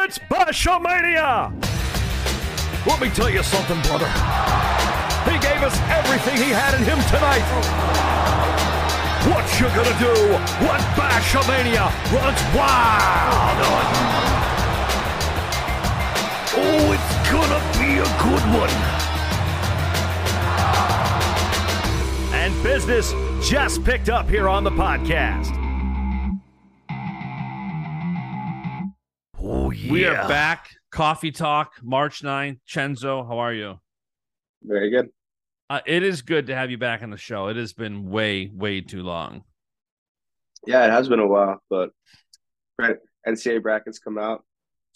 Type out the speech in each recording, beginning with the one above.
It's Bashamania! Let me tell you something, brother. He gave us everything he had in him tonight. What you gonna do when Bashamania runs wild on? Oh, it's gonna be a good one. And business just picked up here on the podcast. Yeah. We are back. Coffee Talk, March 9th. Chenzo, how are you? Very good. Uh, it is good to have you back on the show. It has been way, way too long. Yeah, it has been a while, but right, NCAA brackets come out.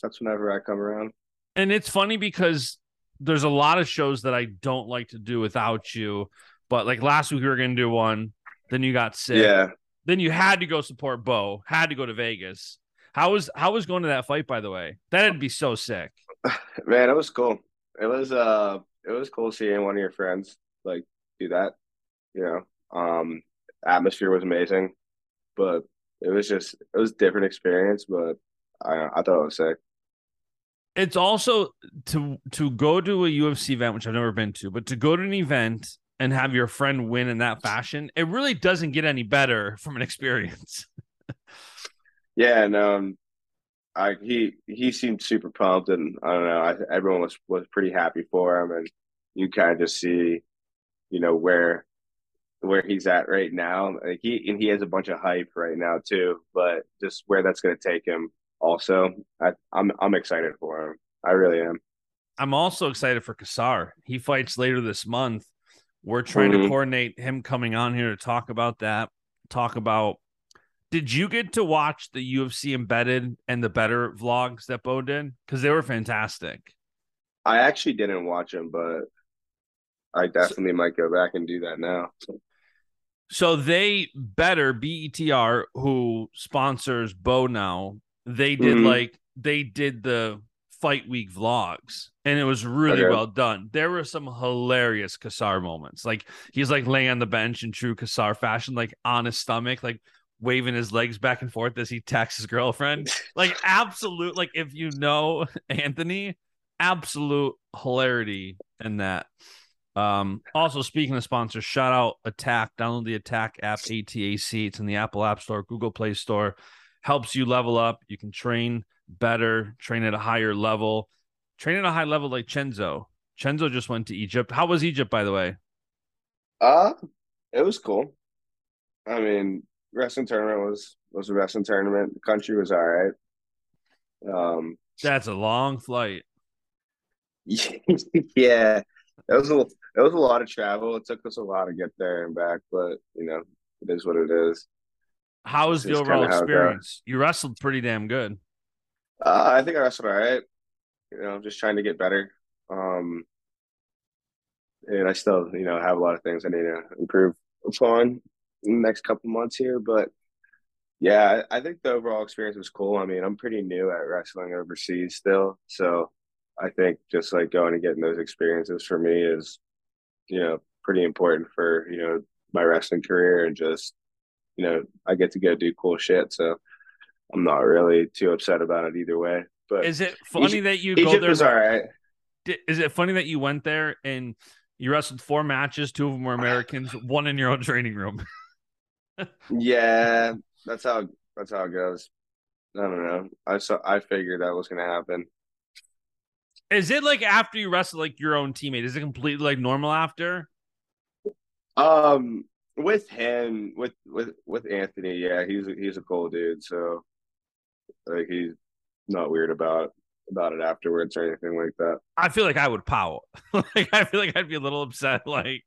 That's whenever I come around. And it's funny because there's a lot of shows that I don't like to do without you. But like last week, we were going to do one. Then you got sick. Yeah. Then you had to go support Bo, had to go to Vegas. How was how was going to that fight, by the way? That'd be so sick. Man, it was cool. It was uh it was cool seeing one of your friends like do that. You know. Um atmosphere was amazing. But it was just it was a different experience, but I I thought it was sick. It's also to to go to a UFC event, which I've never been to, but to go to an event and have your friend win in that fashion, it really doesn't get any better from an experience. Yeah, and um, I he he seemed super pumped, and I don't know, I, everyone was was pretty happy for him, and you kind of just see, you know, where where he's at right now. Like he and he has a bunch of hype right now too, but just where that's going to take him. Also, I, I'm I'm excited for him. I really am. I'm also excited for Cassar. He fights later this month. We're trying to Mhm. coordinate him coming on here to talk about that. Talk about. Did you get to watch the UFC embedded and the better vlogs that Bo did? Because they were fantastic. I actually didn't watch them, but I definitely might go back and do that now. So they better BETR, who sponsors Bo now, they did Mhm. like they did the fight week vlogs, and it was really Okay. well done. There were some hilarious Cassar moments. Like he's like laying on the bench in true Cassar fashion, like on his stomach, like waving his legs back and forth as he texts his girlfriend. Like absolute, like if you know Anthony, absolute hilarity in that. Um, also speaking of sponsors, shout out Attack. Download the Attack app, ATAC. It's in the Apple App Store, Google Play Store. Helps you level up. You can train better, train at a higher level, train at a high level like Chenzo. Chenzo just went to Egypt. How was Egypt, by the way? Uh, it was cool. I mean, wrestling tournament was was a wrestling tournament. The country was all right. Um, That's a long flight. yeah, it was a it was a lot of travel. It took us a lot to get there and back, but you know, it is what it is. How was the overall kinda how it goes. experience? You wrestled pretty damn good. Uh, I think I wrestled all right. You know, just trying to get better. Um, and I still, you know, have a lot of things I need to improve upon next couple months here. But yeah, I think the overall experience was cool. I mean, I'm pretty new at wrestling overseas still, so I think just like going and getting those experiences for me is, you know, pretty important for you know my wrestling career and just, you know, I get to go do cool shit. So I'm not really too upset about it either way. But Is it funny Egypt- that you go Egypt there? was all right. Is it funny that you went there and you wrestled four matches? Two of them were Americans, one in your own training room. Yeah, that's how that's how it goes. I don't know. I saw. I figured that was gonna happen. Is it like after you wrestle like your own teammate? Is it completely like normal after? Um, with him, with with with Anthony, yeah, he's a, he's a cool dude. So, like, he's not weird about about it afterwards or anything like that. I feel like I would pout. like I feel like I'd be a little upset. Like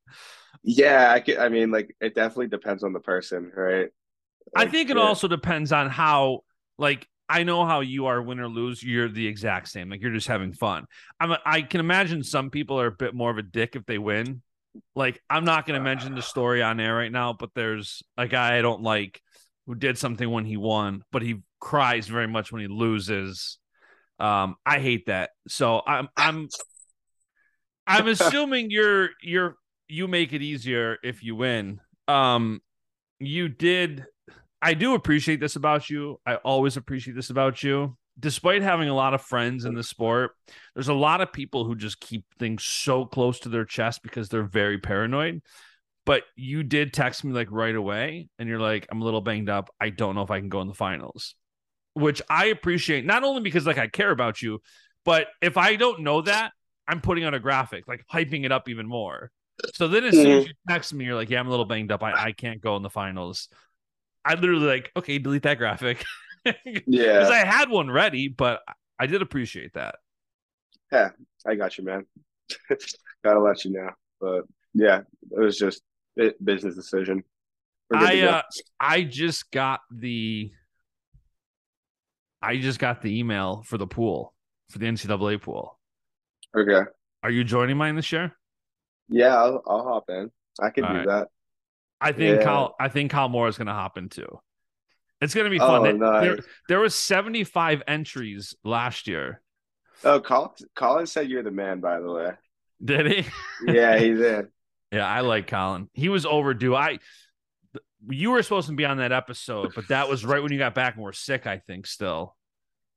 Yeah, I could, I mean, like, it definitely depends on the person, right? I think it yeah. also depends on how like I know how you are win or lose. You're the exact same. Like you're just having fun. I'm I can imagine some people are a bit more of a dick if they win. Like I'm not going to mention the story on air right now, but there's a guy I don't like who did something when he won, but he cries very much when he loses. Um, I hate that. So I'm I'm I'm assuming you're you're you make it easier if you win. Um, you did. I do appreciate this about you. I always appreciate this about you. despite having a lot of friends in the sport, there's a lot of people who just keep things so close to their chest because they're very paranoid. But you did text me like right away, and you're like, I'm a little banged up. I don't know if I can go in the finals, which I appreciate, not only because like I care about you, but if I don't know that, I'm putting on a graphic, like hyping it up even more. So then as soon as you text me, you're like, Yeah, I'm a little banged up. I, I can't go in the finals. I literally like, okay, delete that graphic. yeah. because I had one ready, but I did appreciate that. yeah, I got you, man. Gotta let you know, but yeah, it was just business decision. We're good to I uh, I just got the I just got the email for the pool for the NCAA pool. okay, Are you joining mine this year? yeah, I'll, I'll hop in. I can All do right. that. I think Yeah. Kyle I think Kyle Moore is gonna hop in too. It's gonna be fun. Oh, There- nice. there, there was 75 entries last year. Oh, Colin, Colin said you're the man, by the way. Did he? Yeah, he's in. Yeah, I like Colin. He was overdue. I you were supposed to be on that episode, but that was right when you got back and were sick, I think, still.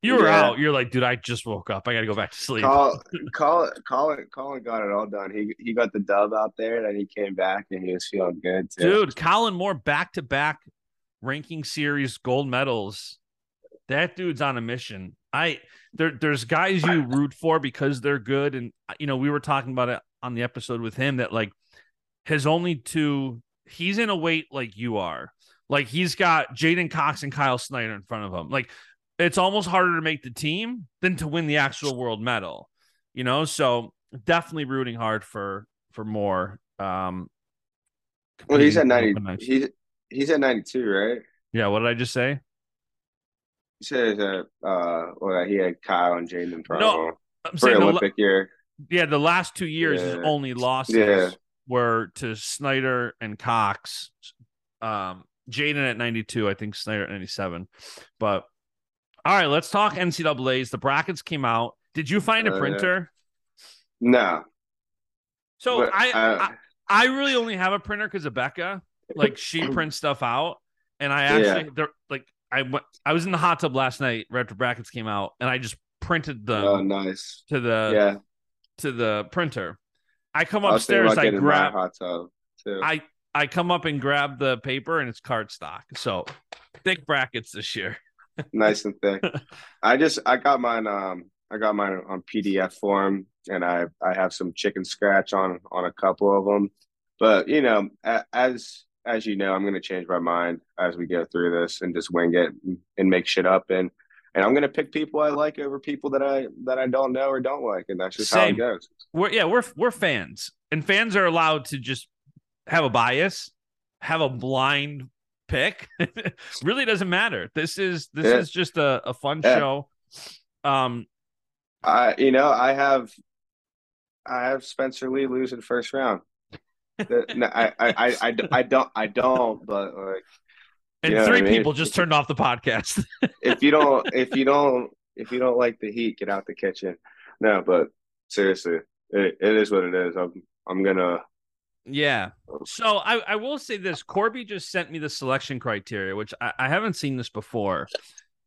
You were Yeah. out. You're like, dude, I just woke up. I gotta go back to sleep. Colin, Colin, Colin, Colin got it all done. He he got the dub out there, and then he came back and he was feeling good too. Dude, Colin Moore back to back ranking series gold medals. That dude's on a mission. I there there's guys you root for because they're good. And you know, we were talking about it on the episode with him that like his only two he's in a weight like you are. Like he's got J'den Cox and Kyle Snyder in front of him. Like it's almost harder to make the team than to win the actual world medal. You know, so definitely rooting hard for for Moore. Um Well, he's at ninety. for open nights. He's he's at ninety two, right? Yeah, what did I just say? He says that uh, well, he had Kyle and J'den in front No, of him I'm for saying the, Olympic year. yeah, the last two years Yeah. only losses Yeah. Were to Snyder and Cox. Um, J'den at 92, I think Snyder at 97. But all right, let's talk NCAA's. The brackets came out. Did you find a Uh, printer? No, So but, I, uh, I I really only have a printer because of Becca. Like she prints stuff out, and I Yeah. actually there like I went I was in the hot tub last night right after brackets came out, and I just printed them oh, nice. to the yeah, to the printer. I come I upstairs, about I grab hot tub too. I I come up and grab the paper and it's cardstock. So thick brackets this year. nice and thick. I just I got mine um I got mine on PDF form and I I have some chicken scratch on on a couple of them. But you know, as as you know, I'm going to change my mind as we go through this and just wing it and, and make shit up and and I'm going to pick people I like over people that I that I don't know or don't like and that's just how Same. it goes. We're yeah, we're we're fans. And fans are allowed to just have a bias, have a blind pick. really doesn't matter. This is this Yeah. is just a, a fun Yeah. show. Um I you know, I have I have Spencer Lee losing first round. No, I, I, I, I, I don't I don't but like and You know three I mean? people just turned off the podcast. if you don't if you don't if you don't like the heat, get out the kitchen. No, but seriously, it, it is what it is. I'm I'm gonna Yeah. Oh. So I, I will say this Corby just sent me the selection criteria, which I, I haven't seen this before.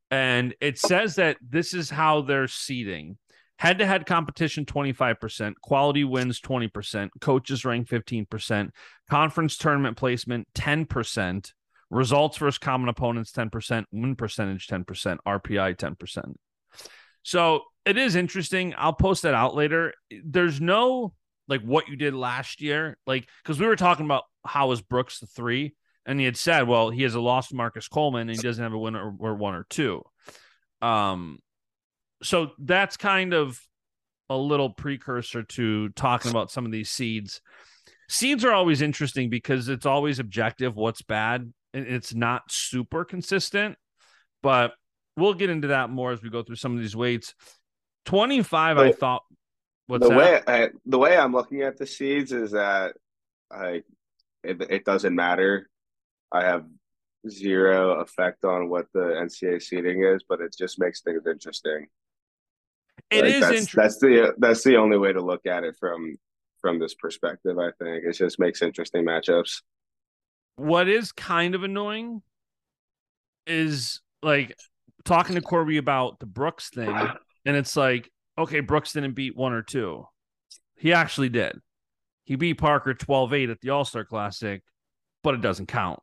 And it says that this is how they're seeding head to head competition 25%, quality wins 20%, coaches rank 15%, conference tournament placement 10%, results versus common opponents 10%, win percentage 10%, RPI 10%. So it is interesting. I'll post that out later. There's no like what you did last year, like because we were talking about how is Brooks the three, and he had said, well, he has a lost Marcus Coleman and he doesn't have a winner or one or two. Um, so that's kind of a little precursor to talking about some of these seeds. Seeds are always interesting because it's always objective what's bad and it's not super consistent, but we'll get into that more as we go through some of these weights. 25, I thought. What's the that? way I, the way I'm looking at the seeds is that I it, it doesn't matter. I have zero effect on what the NCAA seeding is, but it just makes things interesting. It Like, is that's, interesting. that's the that's the only way to look at it from from this perspective. I think it just makes interesting matchups. What is kind of annoying is like talking to Corby about the Brooks thing, and it's like, okay, Brooks didn't beat one or two. He actually did. He beat Parker 12 8 at the All Star Classic, but it doesn't count.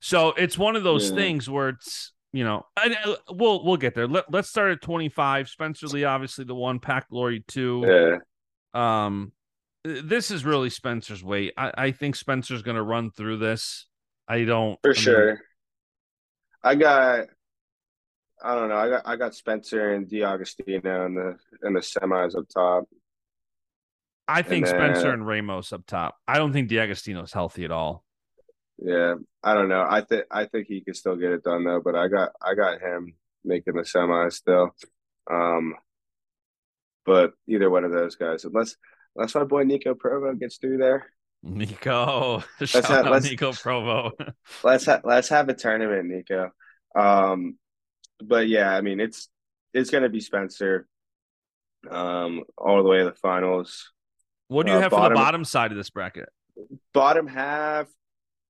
So it's one of those Yeah. things where it's, you know, and, uh, we'll we'll get there. Let, let's start at 25. Spencer Lee, obviously the one, Pat Glory two. Yeah. Um, this is really Spencer's weight. I, I think Spencer's going to run through this. I don't For I mean, sure. I got I don't know. I got I got Spencer and DeAugustino in the in the semis up top. I think then- Spencer and Ramos up top. I don't think DeAugustino's healthy at all. Yeah. I don't know. I think I think he could still get it done though, but I got I got him making the semis still. Um but either one of those guys, unless unless my boy Nico Provo gets through there, Nico, shout have- out let's- Nico Provo. let's ha- let's have a tournament, Nico. Um, but yeah, I mean it's it's gonna be Spencer, um, all the way to the finals. what do you Uh, have for the bottom- bottom side of this bracket? Bottom half,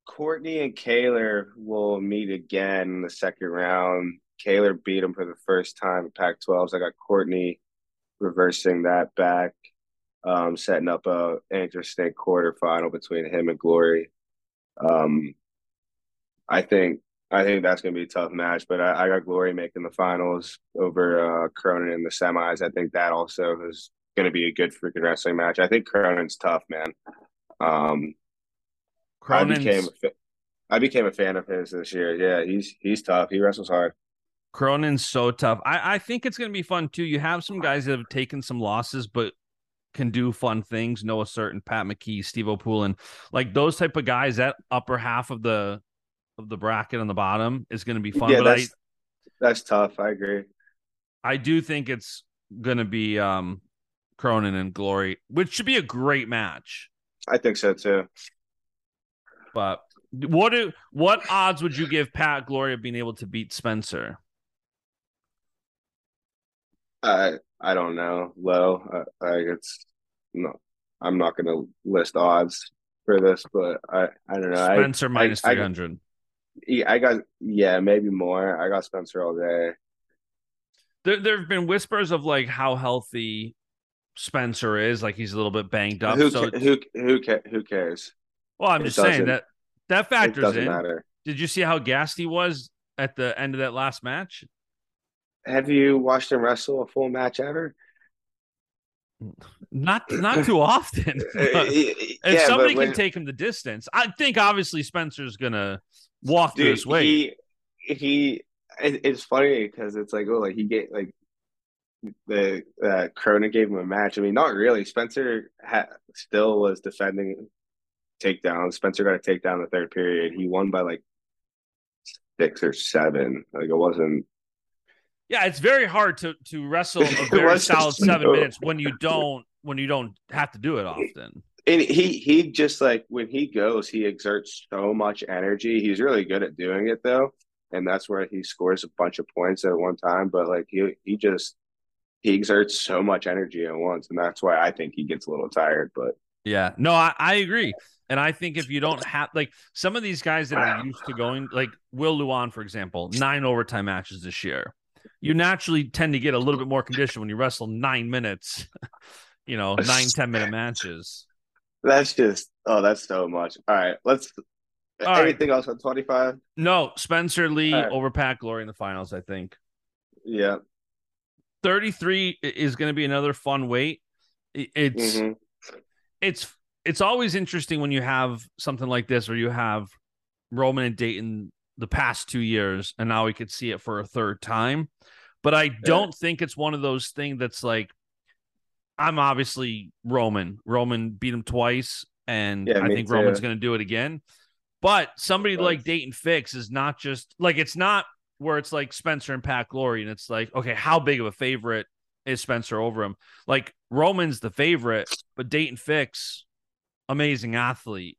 Courtney and Kaylor will meet again in the second round. Kaylor beat him for the first time in Pac-12s. I got Courtney reversing that back, um, setting up a interesting quarterfinal between him and Glory. Um, I think I think that's going to be a tough match, but I, I got Glory making the finals over uh, Cronin in the semis. I think that also is going to be a good freaking wrestling match. I think Cronin's tough, man. Um, I became Cronin's, a I became a fan of his this year. Yeah, he's he's tough. He wrestles hard. Cronin's so tough. I, I think it's going to be fun too. You have some guys that have taken some losses, but can do fun things. Noah Surtin, Pat McKee, Stevo Poulin, like those type of guys. That upper half of the of the bracket on the bottom is going to be fun. yeah, but I, that's that's tough. I agree. I do think it's going to be um Cronin and Glory, which should be a great match. I think so too. But what do what odds would you give Pat Glory of being able to beat Spencer? I I don't know. Low. I, I it's no. I'm not going to list odds for this, but I I don't know. I Spencer I- three hundred. yeah, I got yeah maybe more. I got Spencer all day. There there have been whispers of like how healthy Spencer is, like he's a little bit banged up. Who so ca- who who ca- who cares? well, I'm it just saying that that It factors doesn't in. matter. Did you see how gassed he was at the end of that last match? Have you watched him wrestle a full match ever? Not not too often. if yeah, somebody when, can take him the distance, I think obviously Spencer's gonna walk dude, his way. he he it, it's funny because it's like oh like he get like the uh Cronin gave him a match. I mean, not really. Spencer ha- still was defending takedown. Spencer got a takedown in the third period. He won by like six or seven. Like it wasn't. Yeah, it's very hard to to wrestle a very solid seven minutes when you don't when you don't have to do it often. And he he just like when he goes, he exerts so much energy. He's really good at doing it though, and that's where he scores a bunch of points at one time. But like he he just he exerts so much energy at once, and that's why I think he gets a little tired. But Yeah, no, I, I agree, and I think if you don't have like some of these guys that are used to going, like Will Luan, for example, nine overtime matches this year, you naturally tend to get a little bit more conditioned when you wrestle nine minutes, you know, nine ten minute matches. that's just oh, that's so much. All right, let's. All right. anything else on twenty five? No, Spencer Lee right. over Pat Glory in the finals. I think Yeah. thirty three is going to be another fun weight. It- It's Mhm. it's it's always interesting when you have something like this where you have Roman and Daton the past two years, and now we could see it for a third time. But I don't think it's one of those things that's like I'm obviously Roman. Roman beat him twice, and Yeah, I think Roman's going to do it again. But somebody like Daton Fix is not just like it's not where it's like Spencer and Pat Glory, and it's like okay, how big of a favorite is Spencer over him? Like Roman's the favorite, but Daton Fix, amazing athlete.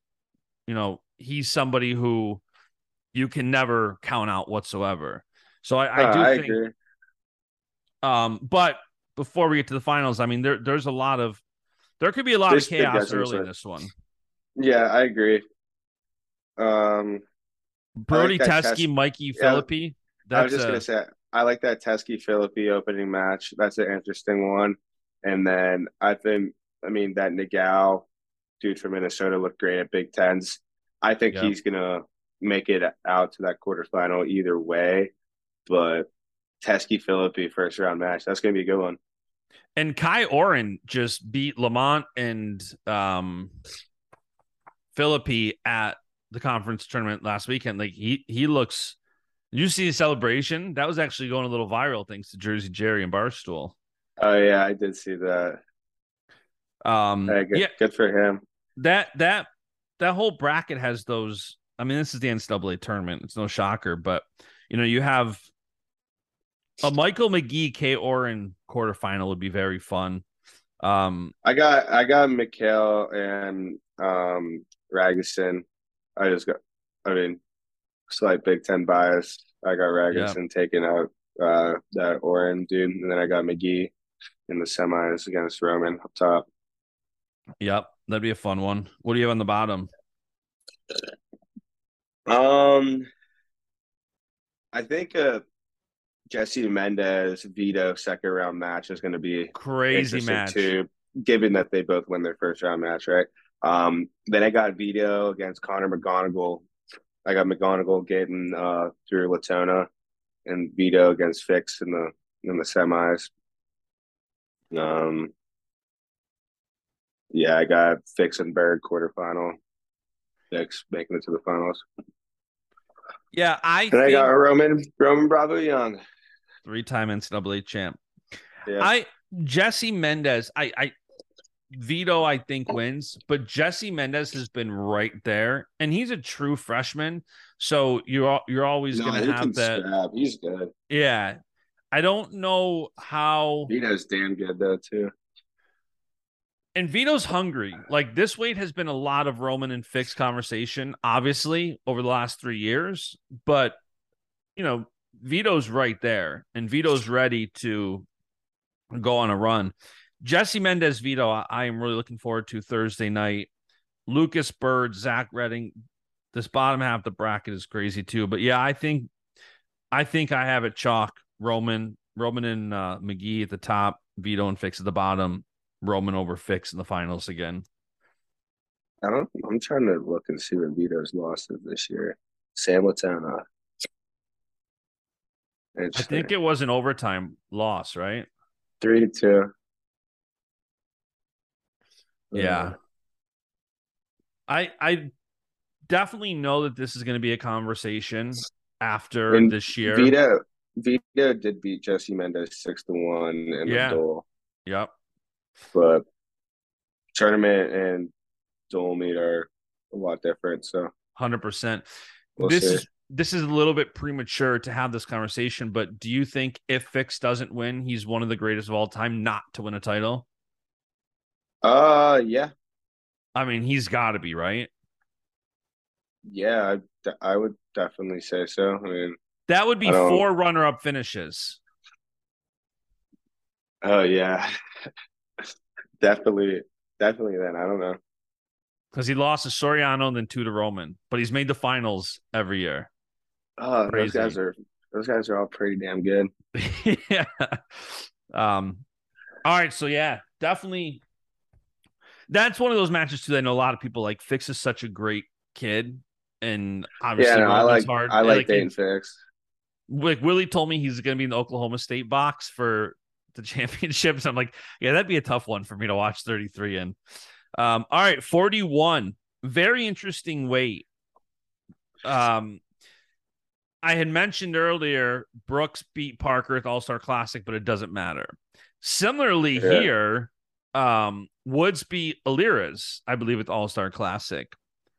You know, he's somebody who you can never count out whatsoever. So I, I Uh, do I think agree. um, but before we get to the finals, I mean, there there's a lot of there could be a lot There's of chaos guys in this early in this one. Yeah, I agree. Um, Brody Teske, Tes- Mikey Yeah. Philippi. I was just a- gonna say I like that Teske Phillippi opening match. That's an interesting one. And then I think I mean that Nagao dude from Minnesota looked great at Big Tens. I think Yep. he's gonna make it out to that quarterfinal either way. But Teske Phillippi first round match, that's gonna be a good one. And Kai Oren just beat Lamont and um Phillippi at the conference tournament last weekend. Like he he looks you see the celebration? That was actually going a little viral thanks to Jersey Jerry and Barstool. Oh yeah, I did see that. Um Hey, good, yeah, good for him. that that that whole bracket has those. I mean, this is the NCAA tournament. It's no shocker, but you know, you have a Michael McGee K Oren quarterfinal would be very fun. Um, I got I got Mikhail and um. I just got I mean slight Big Ten bias. I got Ragusin taking out uh that Oren dude, and then I got McGee in the semis against Roman up top. yep, that'd be a fun one. What do you have on the bottom? Um I think uh Jesse Mendez Vito second round match is gonna be Crazy match. too, given that they both win their first round match, right? Um, then I got Vito against Connor McGonagle. I got McGonagle getting uh, through Latona, and Vito against Fix in the in the semis. Um, yeah, I got Fix and Berg quarterfinal. Fix making it to the finals, Yeah, I and I think got Roman Roman Bravo Young. three-time NCAA champ. Yeah, I Jesse Mendez, I I Vito, I think wins, but Jesse Mendez has been right there, and he's a true freshman. So you're you're always no, gonna have that. scrap. He's good. Yeah, I don't know how. Vito's damn good though too. And Vito's hungry. Like this weight has been a lot of Roman and Fix conversation, obviously over the last three years. But you know, Vito's right there, and Vito's ready to go on a run. Jesse Mendez, Vito, I, I am really looking forward to Thursday night. Lucas Bird, Zach Redding. This bottom half the bracket is crazy too. But yeah, I think I think I have it chalk. Roman, Roman and uh, McGee at the top, Vito and Fix at the bottom. Roman over Fix in the finals again. I don't. I'm trying to look and see what Vito's losses this year. Sam Latona. I think it was an overtime loss, right? three to two. Yeah. Uh, I I definitely know that this is going to be a conversation after this year. Vito. Vito did beat Jesse Mendez six to one in Yeah. the duel, Yep. But tournament and duel meet are a lot different. So Hundred percent. This see. is this is a little bit premature to have this conversation, but do you think if Fix doesn't win, he's one of the greatest of all time not to win a title? uh, yeah, I mean, he's got to be right. yeah. I, I would definitely say so. I mean, That would be four runner-up finishes. oh yeah, definitely, definitely. Then I don't know. Because he lost to Suriano and then two to Roman, but he's made the finals every year. Oh, those guys are those guys are all pretty damn good. yeah. Um. All right. So yeah, definitely. That's one of those matches too. that I know a lot of people like. Fix is such a great kid, and obviously Yeah, no, I like hard. I like he- Daton Fix. like Willie told me he's going to be in the Oklahoma State box for the championships. I'm like, yeah, that'd be a tough one for me to watch 33 in. Um, all right, 41. Very interesting weight. Um, I had mentioned earlier Brooks beat Parker at the All Star Classic, but it doesn't matter. Similarly, Yeah. here, um, Woods beat Alirez, I believe, at the All Star Classic.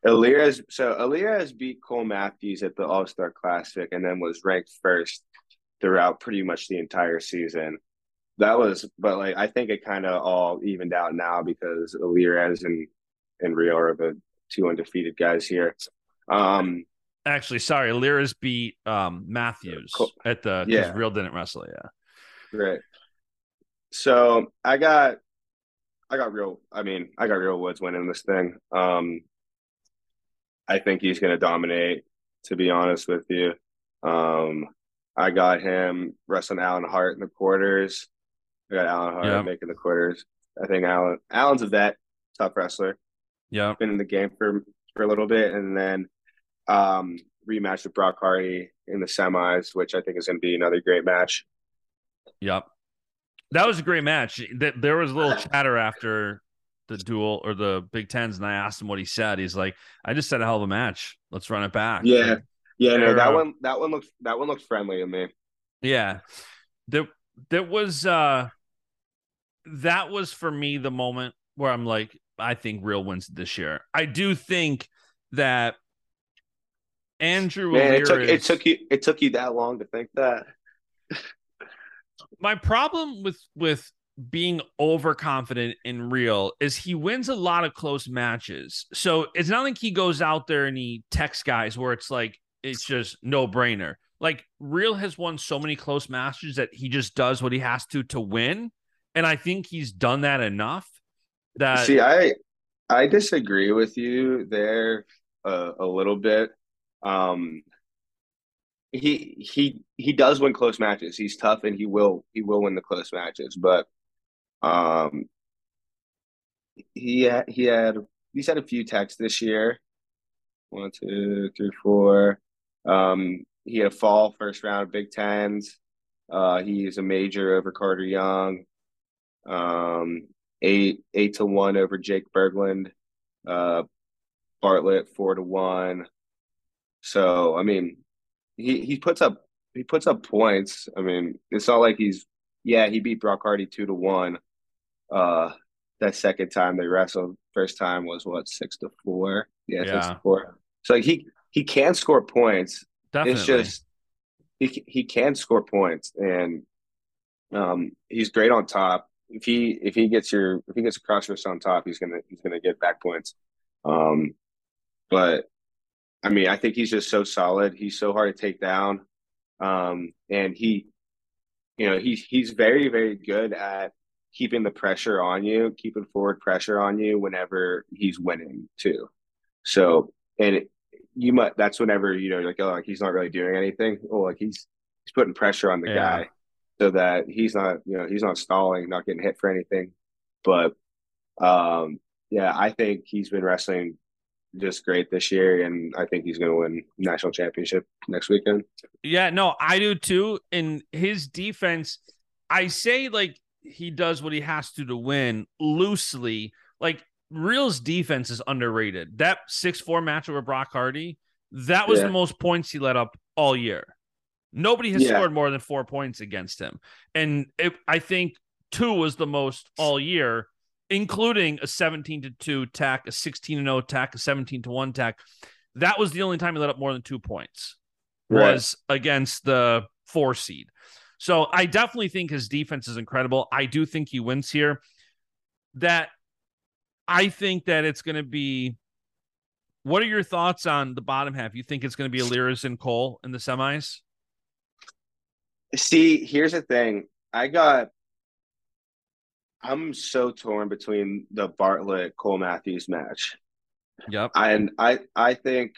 Alirez so Alirez beat Cole Matthews at the All Star Classic and then was ranked first throughout pretty much the entire season. That was, but like I think it kind of all evened out now because Alirez and and Rio are the two undefeated guys here. Um, Actually, sorry, Alirez beat um, Matthews Cool. at the because Yeah. Real didn't wrestle. Yeah. Right. So I got, I got real. I mean, I got real Woods winning this thing. Um, I think he's going to dominate. To be honest with you, um, I got him wrestling Alan Hart in the quarters. I got Alan Hart Yeah. making the quarters. I think Alan Alan's a vet, tough wrestler. Yeah. Been in the game for for a little bit, and then um rematch with Brock Hardy in the semis, which I think is going to be another great match. Yep. That was a great match. Th- There was a little chatter after the duel or the Big Tens, and I asked him what he said. He's like, "I just said a hell of a match. Let's run it back." Yeah, yeah, no, that one that one looks that one looks friendly to me. Yeah. There there was uh that was for me the moment where I'm like, I think real wins this year. I do think that Andrew Man, it took it took you it took you that long to think that. my problem with with being overconfident in real is he wins a lot of close matches. So it's not like he goes out there and he techs guys where it's like it's just no brainer. Like real has won so many close matches that he just does what he has to to win, and I think he's done that enough. That See, I I disagree with you there a, a little bit. Um, he he he does win close matches. He's tough and he will he will win the close matches, but um he ha- he had he's had a few techs this year. One, two, three, four. Um, he had a fall first round of Big Tens. Uh, he's a major over Carter Young. Um, eight eight to one over Jake Berglund. Uh, Bartlett four to one. So I mean, he he puts up he puts up points. I mean, it's not like he's yeah he beat Brock Hardy two to one. Uh, that second time they wrestled. First time was what six to four. Yeah, six to four. So like he he can score points. definitely. It's just he he can score points, and um, he's great on top. If he if he gets your if he gets a cross wrist on top, he's gonna he's gonna get back points. Um, but I mean, I think he's just so solid. He's so hard to take down, um, and he, you know, he's he's very very good at keeping the pressure on you, keeping forward pressure on you whenever he's winning too. So, and it, you might that's whenever you know you're like oh like he's not really doing anything. Oh, like he's he's putting pressure on the Yeah. guy so that he's not you know he's not stalling, not getting hit for anything. But um, yeah, I think he's been wrestling just great this year, and I think he's going to win national championship next weekend. Yeah, no, I do too. And his defense, I say like he does what he has to to win loosely. Like Real's defense is underrated. That 6-4 match over Brock Hardy, that was Yeah. the most points he let up all year. Nobody has Yeah. scored more than 4 points against him. And it, I think 2 was the most all year, including a 17 to 2 tech, a 16 to 0 tech, a 17 to 1 tech. That was the only time he let up more than 2 points Right. was against the four seed. So I definitely think his defense is incredible. I do think he wins here. That I think that it's going to be. What are your thoughts on the bottom half? You think it's going to be Alirez and Cole in the semis? See, here's the thing. I got. I'm so torn between the Bartlett Cole Matthews match. Yep. And I I think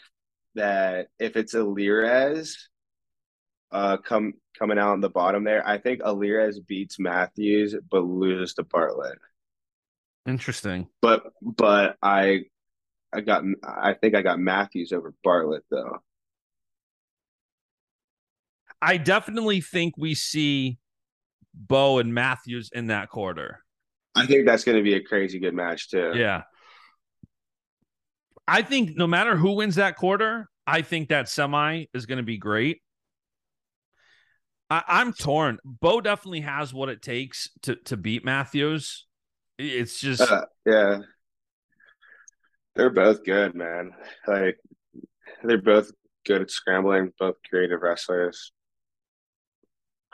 that if it's Alirez uh come coming out on the bottom there, I think Alirez beats Matthews but loses to Bartlett. Interesting. But but I I got I think I got Matthews over Bartlett though. I definitely think we see Beau and Matthews in that quarter. I think that's going to be a crazy good match too. Yeah. I think no matter who wins that quarter, I think that semi is going to be great. I, I'm torn. Beau definitely has what it takes to to beat Matthews. It's just Uh, yeah. They're both good, man. Like they're both good at scrambling, both creative wrestlers.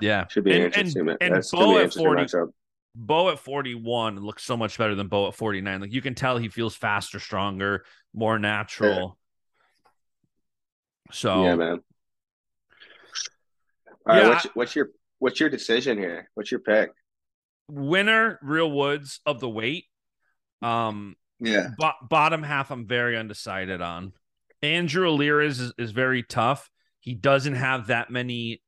Yeah. Should be an And- interesting. and- and that's Bo be at 40 matchup. Beau at 41 looks so much better than Beau at 49. Like you can tell he feels faster, stronger, more natural. So Yeah, man. All right, Yeah, what's what's your what's your decision here? What's your pick? winner, Real Woods of the weight. Um, Yeah. Bo- bottom half, I'm very undecided on. Andrew Alirez is, is very tough. He doesn't have that many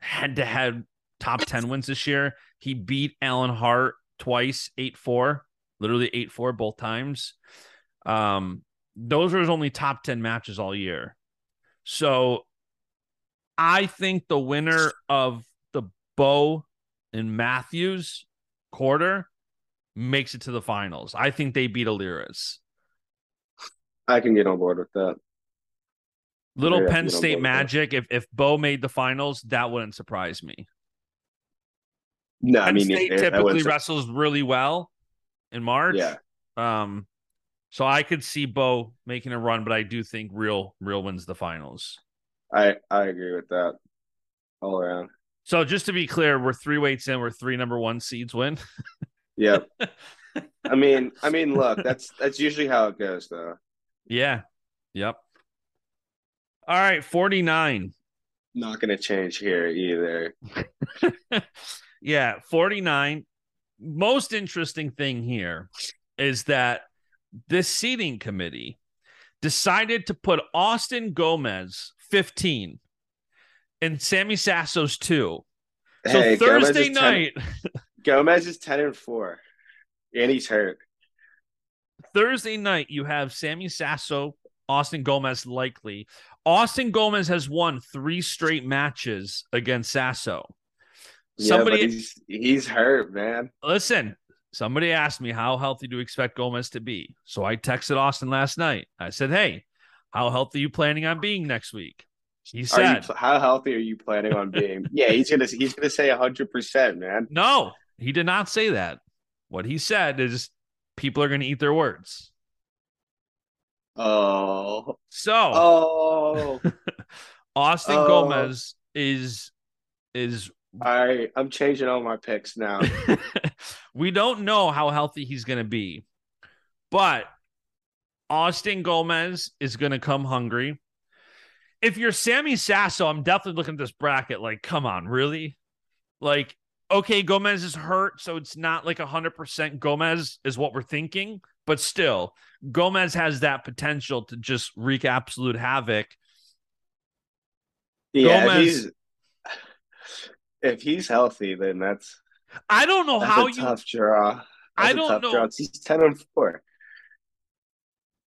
head to head top 10 wins this year. He beat Alan Hart twice, 8 4, literally 8 4 both times. Um, those are his only top 10 matches all year. So I think the winner of the Beau and Matthews quarter makes it to the finals. I think they beat Alirez. I can get on board with that. Little Penn State magic. If if Beau made the finals, that wouldn't surprise me. No, I Penn mean State it- typically wrestles really well in March. Yeah, Um, so I could see Beau making a run, but I do think real real wins the finals. I I agree with that all around. So just to be clear, we're three weights in, we're three number one seeds win. Yep. I mean, I mean, look, that's that's usually how it goes, though. yeah. Yep. All right, 49. Not going to change here either. yeah, 49. Most interesting thing here is that this seating committee decided to put Austin Gomez 15 and Sammy Sasso's 2. So Hey, Gomez Thursday 10 night, Gomez is ten and four, and he's hurt. Thursday night, you have Sammy Sasso, Austin Gomez likely. Austin Gomez has won three straight matches against Sasso. Somebody yeah, he's he's hurt, man. listen, somebody asked me how healthy do you expect Gomez to be? So I texted Austin last night. I said, Hey, how healthy are you planning on being next week? He Are you, said, how healthy are you planning on being? yeah, he's gonna he's gonna say hundred percent, man. No, he did not say that. What he said is people are to eat their words. Oh, So oh. Austin Oh. Gomez is is I I'm changing all my picks now. we don't know how healthy he's going to be, but Austin Gomez is going to come hungry. If you're Sammy Sasso, I'm definitely looking at this bracket like, come on, really? Like, okay, Gomez is hurt, so it's not like 100% Gomez is what we're thinking, but still, Gomez has that potential to just wreak absolute havoc. Yeah, Gomez- if he's if he's healthy, then that's I don't know that's how a you tough draw. That's I don't know. Draw. He's ten and four.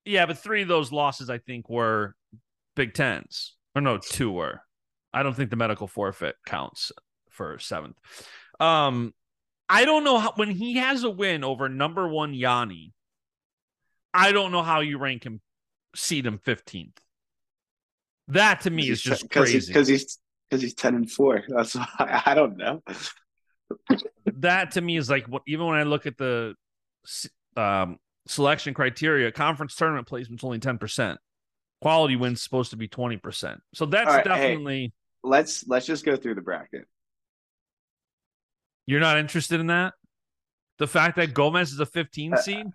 Yeah, but three of those losses I think were Big Tens. Or no, two were. I don't think the medical forfeit counts for seventh. Um, I don't know how when he has a win over number one Yianni. I don't know how you rank him, seed him fifteenth. That to me is just crazy. because he's because he's ten and four. That's why I don't know. that to me is like what even when I look at the um, selection criteria, conference tournament placement's only ten percent. Quality wins supposed to be twenty percent. So that's right, hey. definitely Let's let's just go through the bracket. you're not interested in that. The fact that Gomez is a 15 Uh, seed,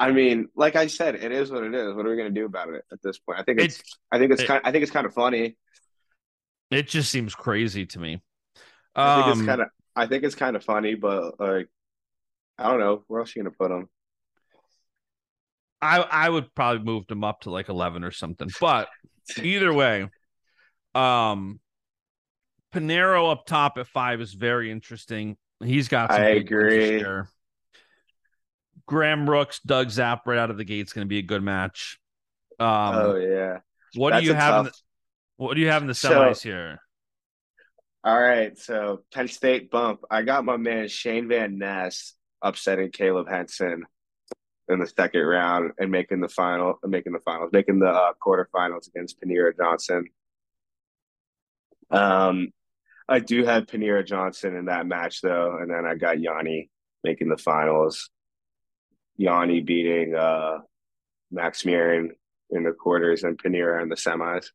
I mean, like I said, it is what it is. What are we gonna do about it at this point? I think it's, It's- I think it's it- kind I think it's kind of funny. it just seems crazy to me. I think Um, it's kind of I think it's kind of funny, but like I don't know where else are you gonna put them. I I would probably move them up to like 11 or something. But either way, um, Paniro up top at five is very interesting. He's got. Some I big wins this agree. Graham Brooks, Doug Zapp right out of the gate is going to be a good match. Um, oh yeah. what That's do you have? In tough- the, what do you have in the So- semis here? All right, so Penn State bump. I got my man Shane Van Ness upsetting Caleb Henson in the second round and making the final, making the finals, making the uh, quarterfinals against Paniro Johnson. Um, I do have Paniro Johnson in that match though, and then I got Yianni making the finals. Yianni beating uh, Max Murin in the quarters and Paniro in the semis.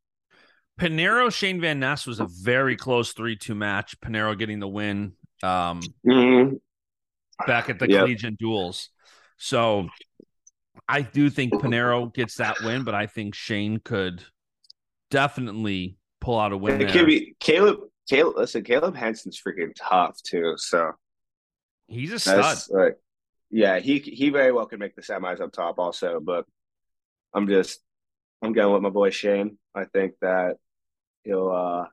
Paniro Shane Van Ness was a very close 3 2 match. Paniro getting the win um, Mhm. back at the Yep. collegiate duels. So I do think Paniro gets that win, but I think Shane could definitely pull out a win. It there. could be Caleb. Caleb, listen, Caleb Henson's freaking tough too. So He's a stud. that's like, yeah, he he very well could make the semis up top also. But I'm just I'm going with my boy Shane. I think that he'll uh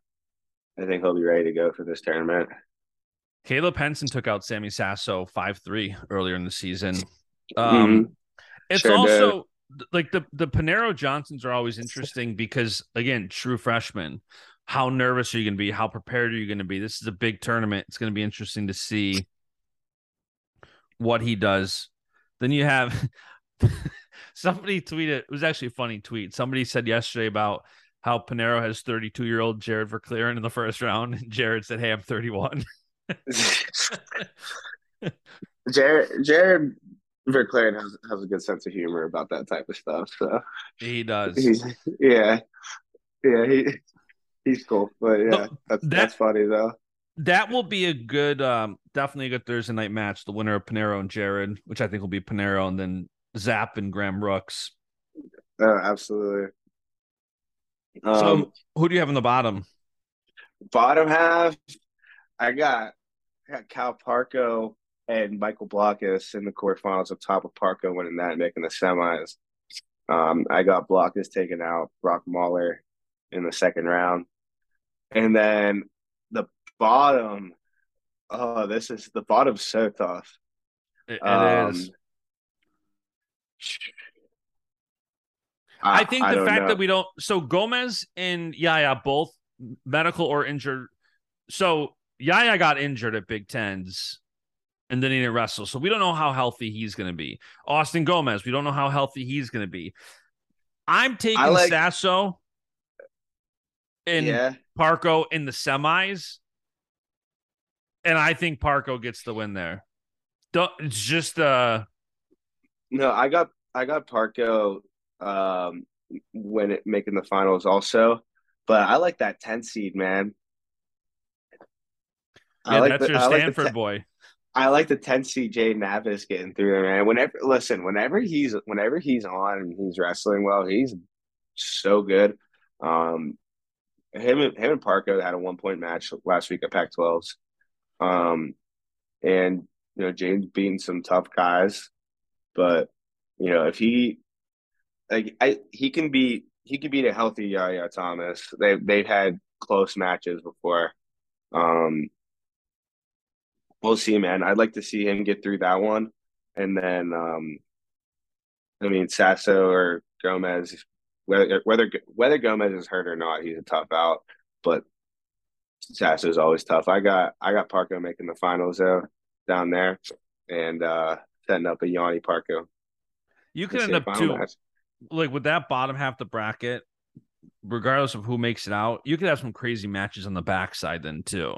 I think he'll be ready to go for this tournament. Caleb Henson took out Sammy Sasso 5 3 earlier in the season. Um, Mhm. It's Sure also like the, the Paniro Johnsons are always interesting because, again, true freshmen. How nervous are you going to be? How prepared are you going to be? This is a big tournament. It's going to be interesting to see what he does. Then you have somebody tweeted, it was actually a funny tweet. Somebody said yesterday about how Paniro has 32 year old Jared Verkleeren in the first round. And Jared said, Hey, I'm 31. Jared Jared Verkleeren has has a good sense of humor about that type of stuff. So he does. he's yeah, yeah he he's cool. But yeah, No, that's that- that's funny though. That will be a good, um, definitely a good Thursday night match. The winner of Paniro and Jared, which I think will be Paniro, and then Zap and Graham Rooks. Oh, absolutely. Um, so, who do you have in the bottom? bottom half, I got I got Cal Parco and Michael Blockus in the quarterfinals up top of Parco winning that and making the semis. Um, I got Blockus taking out Brock Mauller in the second round. And then the bottom, oh, this is the bottom so tough. It, it Um, is. I think the don't fact know. that we don't. So Gomez and Yahya both medical or injured. So Yahya got injured at Big Tens, and then he didn't wrestle. So we don't know how healthy he's going to be. Austin Gomez, we don't know how healthy he's going to be. I'm taking like- Sasso and yeah, Parco in the semis, and I think Parco gets the win there. Don't- It's just uh no, I got I got Parco um when it making the finals also, but I like that 10 seed, man. I yeah, like that's the- your I like Stanford te- boy. I like the 10 seed Jaden Abas getting through there, man. Whenever listen, whenever he's whenever he's on and he's wrestling well, he's so good. Um him and him and Parco had a one point match last week at Pac 12s. Um and you know, James beating some tough guys, but you know, if he like I he can be he can beat a healthy Yahya Thomas. They they've had close matches before. Um we'll see, man. I'd like to see him get through that one. And then um I mean Sasso or Gomez, whether whether whether Gomez is hurt or not, he's a tough out. But Sasso is always tough. I got I got Parco making the finals though down there and uh setting up a Yianni Parco. You could end up too match. like with that bottom half the bracket, regardless of who makes it out, you could have some crazy matches on the backside then too.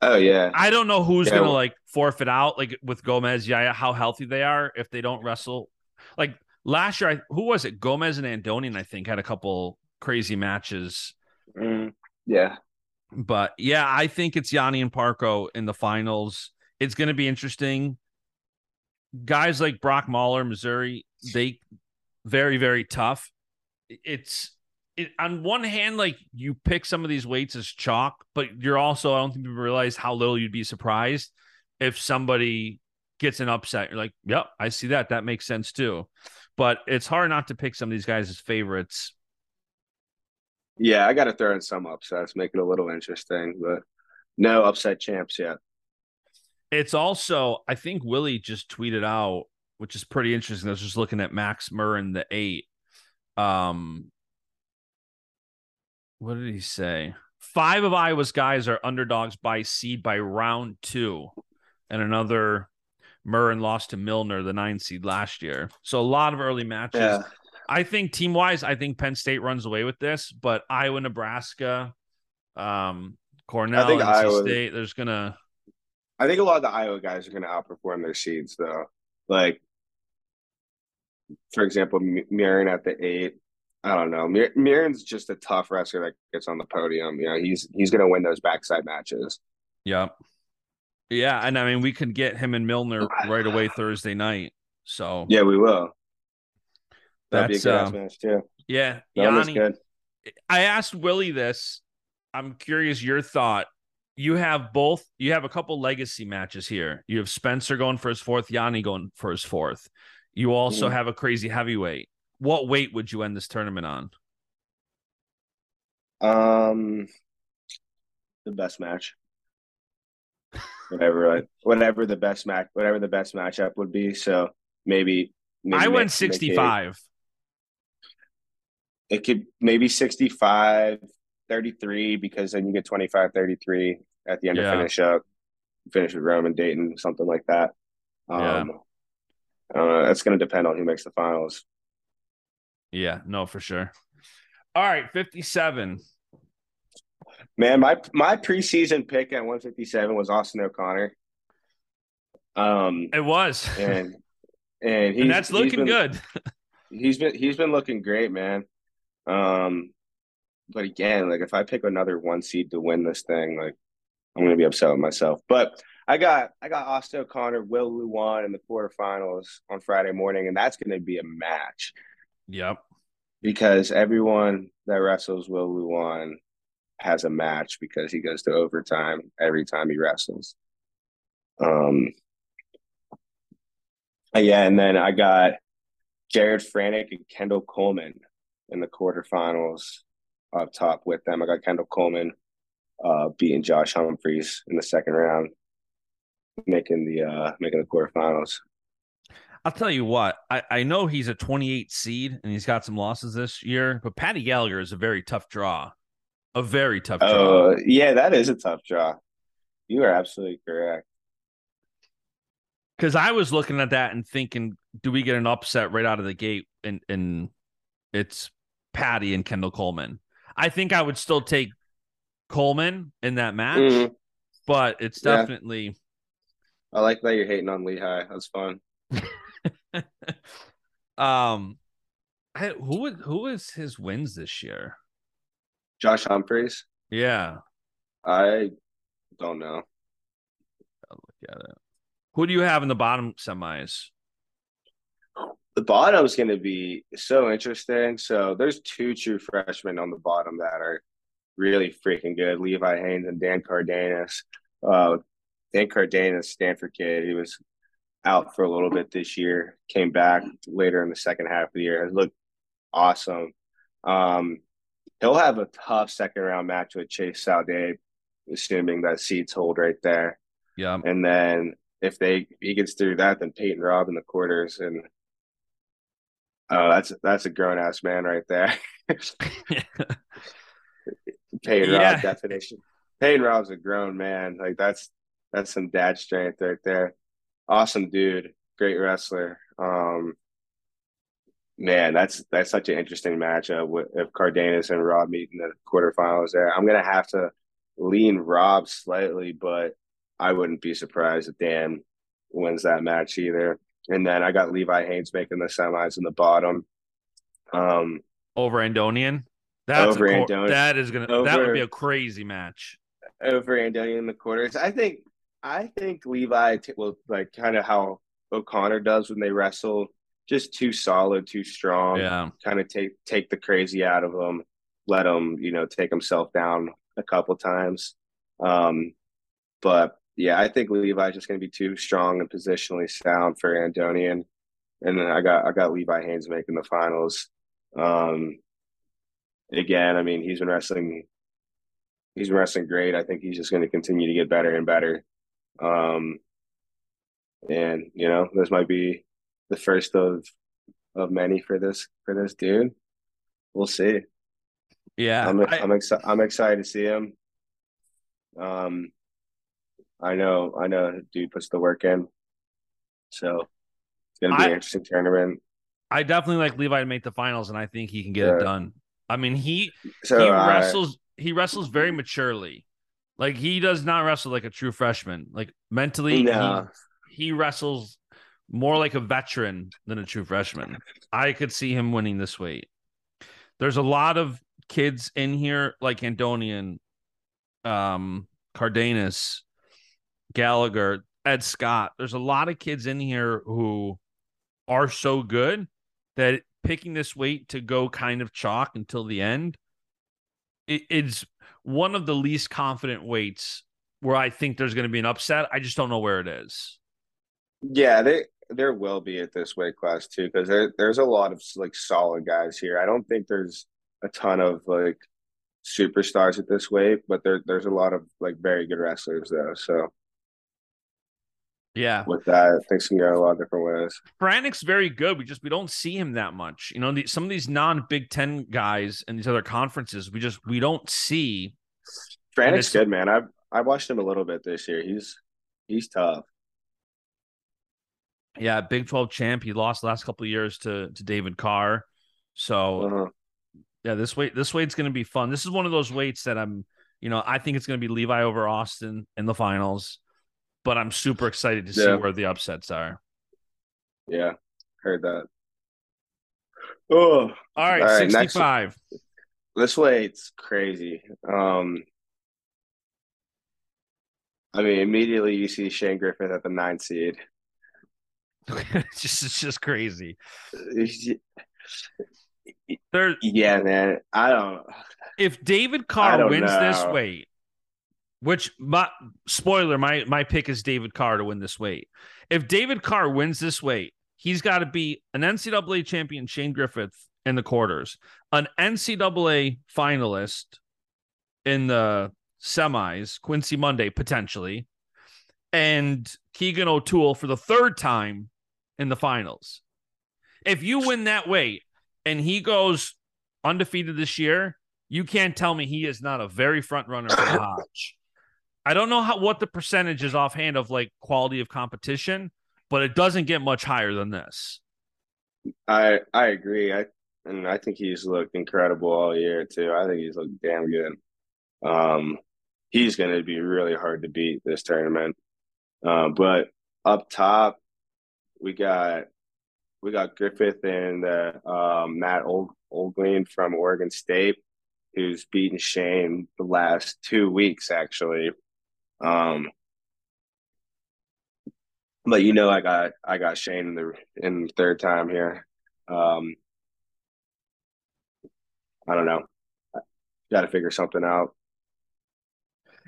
Oh yeah. I don't know who's Yeah, gonna like forfeit out, like with Gomez, Yahya, how healthy they are if they don't wrestle. Like last year, I, who was it? Gomez and Andonian, I think, had a couple crazy matches. Mm, yeah. But yeah, I think it's Yianni and Parco in the finals. It's going to be interesting. Guys like Brock Mauller, Missouri, they very very tough. It's it, on one hand, like you pick some of these weights as chalk, but you're also I don't think people realize how little you'd be surprised if somebody gets an upset. You're like, yep, I see that. That makes sense too. But it's hard not to pick some of these guys as favorites. Yeah, I got to throw in some upsets, make it a little interesting, but no upset champs yet. It's also, I think Willie just tweeted out, which is pretty interesting. I was just looking at Max Murin, the eight. Um, what did he say? Five of Iowa's guys are underdogs by seed by round two, and another Murin lost to Milner, the nine seed last year. So a lot of early matches. Yeah. I think team wise, I think Penn State runs away with this, but Iowa, Nebraska, um, Cornell, I think NC Iowa- State, there's gonna I think a lot of the Iowa guys are going to outperform their seeds, though. Like, for example, M- Murin at the eight. I don't know. Mir- Murin's just a tough wrestler that gets on the podium. You know, he's he's going to win those backside matches. Yep. Yeah, and I mean we could get him and Milner right away Thursday night. So Yeah, we will. That'd that's be a good ass um, match too. yeah. That was Yianni, good. I asked Willie this. I'm curious your thought. You have both. You have a couple legacy matches here. You have Spencer going for his fourth, Yianni going for his fourth. You also Mhm. have a crazy heavyweight. What weight would you end this tournament on? Um, the best match. Whatever, like, whatever the best match, whatever the best matchup would be. So maybe, maybe I went Nick 65. It could maybe 65, 33, because then you get 25, 33 at the end Yeah. to finish up, finish with Roman Daton, something like that. Yeah. Um, know. That's going to depend on who makes the finals. Yeah, no, for sure. All right, 57. Man, my my preseason pick at 157 was Austin O'Connor. Um, It was. and and he's and that's he's looking been- good. He's been he's been looking great, man. Um, but again, like if I pick another one seed to win this thing, like I'm gonna be upset with myself. But I got I got Austin O'Connor, Will Lewan in the quarterfinals on Friday morning, and that's gonna be a match Yep. because everyone that wrestles Will Lewan has a match because he goes to overtime every time he wrestles. Um, yeah, and then I got Jared Franek and Kendall Coleman in the quarterfinals up top with them. I got Kendall Coleman uh, beating Josh Humphreys in the second round, making the uh, making the quarterfinals. I'll tell you what, I, I know he's a 28 seed and he's got some losses this year, but Paddy Gallagher is a very tough draw. A very tough draw. Oh, yeah, that is a tough draw. You are absolutely correct. Because I was looking at that and thinking, do we get an upset right out of the gate? And and it's Paddy and Kendall Coleman. I think I would still take Coleman in that match, Mhm. but it's Yeah. definitely I like that you're hating on Lehigh. That's fun. um I, who would who was his wins this year? Josh Humphreys. Yeah. I don't know. I'll look at it. Who do you have in the bottom semis? The bottom is going to be so interesting. So there's two true freshmen on the bottom that are really freaking good: Levi Haines and Dan Cardenas. Uh, Dan Cardenas, Stanford kid, he was out for a little bit this year. Came back later in the second half of the year. Has looked awesome. Um, he'll have a tough second round match with Chase Saude, assuming that seats hold right there. Yeah. And then if they he gets through that, then Peyton Robb in the quarters, and oh, that's that's a grown ass man right there. Peyton Yeah. Robb definition. Peyton Robb's a grown man. Like that's that's some dad strength right there. Awesome dude, great wrestler. Um, man, that's that's such an interesting matchup with if Cardenas and Robb meet in the quarterfinals. There, I'm gonna have to lean Robb slightly, but I wouldn't be surprised if Dan wins that match either. And then I got Levi Haines making the semis in the bottom. Um, Over Andonian. That's Over cor- Andonian. that is gonna that would be a crazy match. over Andonian in the quarters. I think I think Levi t- will like kind of how O'Connor does when they wrestle, just too solid, too strong. Yeah. Kind of take take the crazy out of him, let him you know take himself down a couple times. Um, but yeah, I think Levi's just going to be too strong and positionally sound for Andonian. And then I got I got Levi Haines making the finals. Um, again, I mean he's been wrestling he's been wrestling great. I think he's just going to continue to get better and better. Um, and you know, this might be the first of of many for this for this dude. We'll see. Yeah. I'm I- I'm, exci- I'm excited to see him. Um, I know I know dude puts the work in, so it's gonna be I- an interesting tournament. I definitely like Levi to make the finals, and I think he can get Yeah. it done. I mean, he So he uh, wrestles he wrestles very maturely. Like he does not wrestle like a true freshman. Like mentally, No. he, he wrestles more like a veteran than a true freshman. I could see him winning this weight. There's a lot of kids in here like Andonian, um, Cardenas, Gallagher, Ed Scott. There's a lot of kids in here who are so good that picking this weight to go kind of chalk until the end, it, it's one of the least confident weights where I think there's going to be an upset. I just don't know where it is. Yeah, they there will be at this weight class too because there there's a lot of like solid guys here. I don't think there's a ton of like superstars at this weight, but there there's a lot of like very good wrestlers though. So Yeah. with that, things can go a lot of different ways. Franek's very good. We just we don't see him that much. You know, the, some of these non Big Ten guys and these other conferences, we just we don't see. It's- good, man. I've I watched him a little bit this year. He's he's tough. Yeah, Big Twelve champ. He lost the last couple of years to to David Carr. So Uh-huh. yeah, this weight this weight's going to be fun. This is one of those weights that I'm, you know, I think it's going to be Levi over Austin in the finals, but I'm super excited to see where the upsets are. Yeah, heard that. Oh, All right, All right, next- 65. this way it's crazy. Um, I mean, immediately you see Shane Griffith at the nine seed. it's just it's just crazy. Yeah, man. I don't. if David Carr don't wins this know. Which my spoiler, my my pick is David Carr to win this weight. If David Carr wins this weight, he's got to be an NCAA champion, Shane Griffith, in the quarters, an NCAA finalist in the semis, Quincy Monday potentially, and Keegan O'Toole for the third time in the finals. If you win that weight and he goes undefeated this year, you can't tell me he is not a very front runner for the Hodge. I don't know how what the percentage is offhand of like quality of competition, but it doesn't get much higher than this. I I agree. I and I think he's looked incredible all year too. I think he's looked damn good. Um, he's going to be really hard to beat this tournament. Uh, but up top, we got we got Griffith and uh, um, Matt Old Olguin from Oregon State, who's beaten Shane the last two weeks actually. Um, but you know, I got I got Shane in the in the third time here. Um, I don't know. Got to figure something out.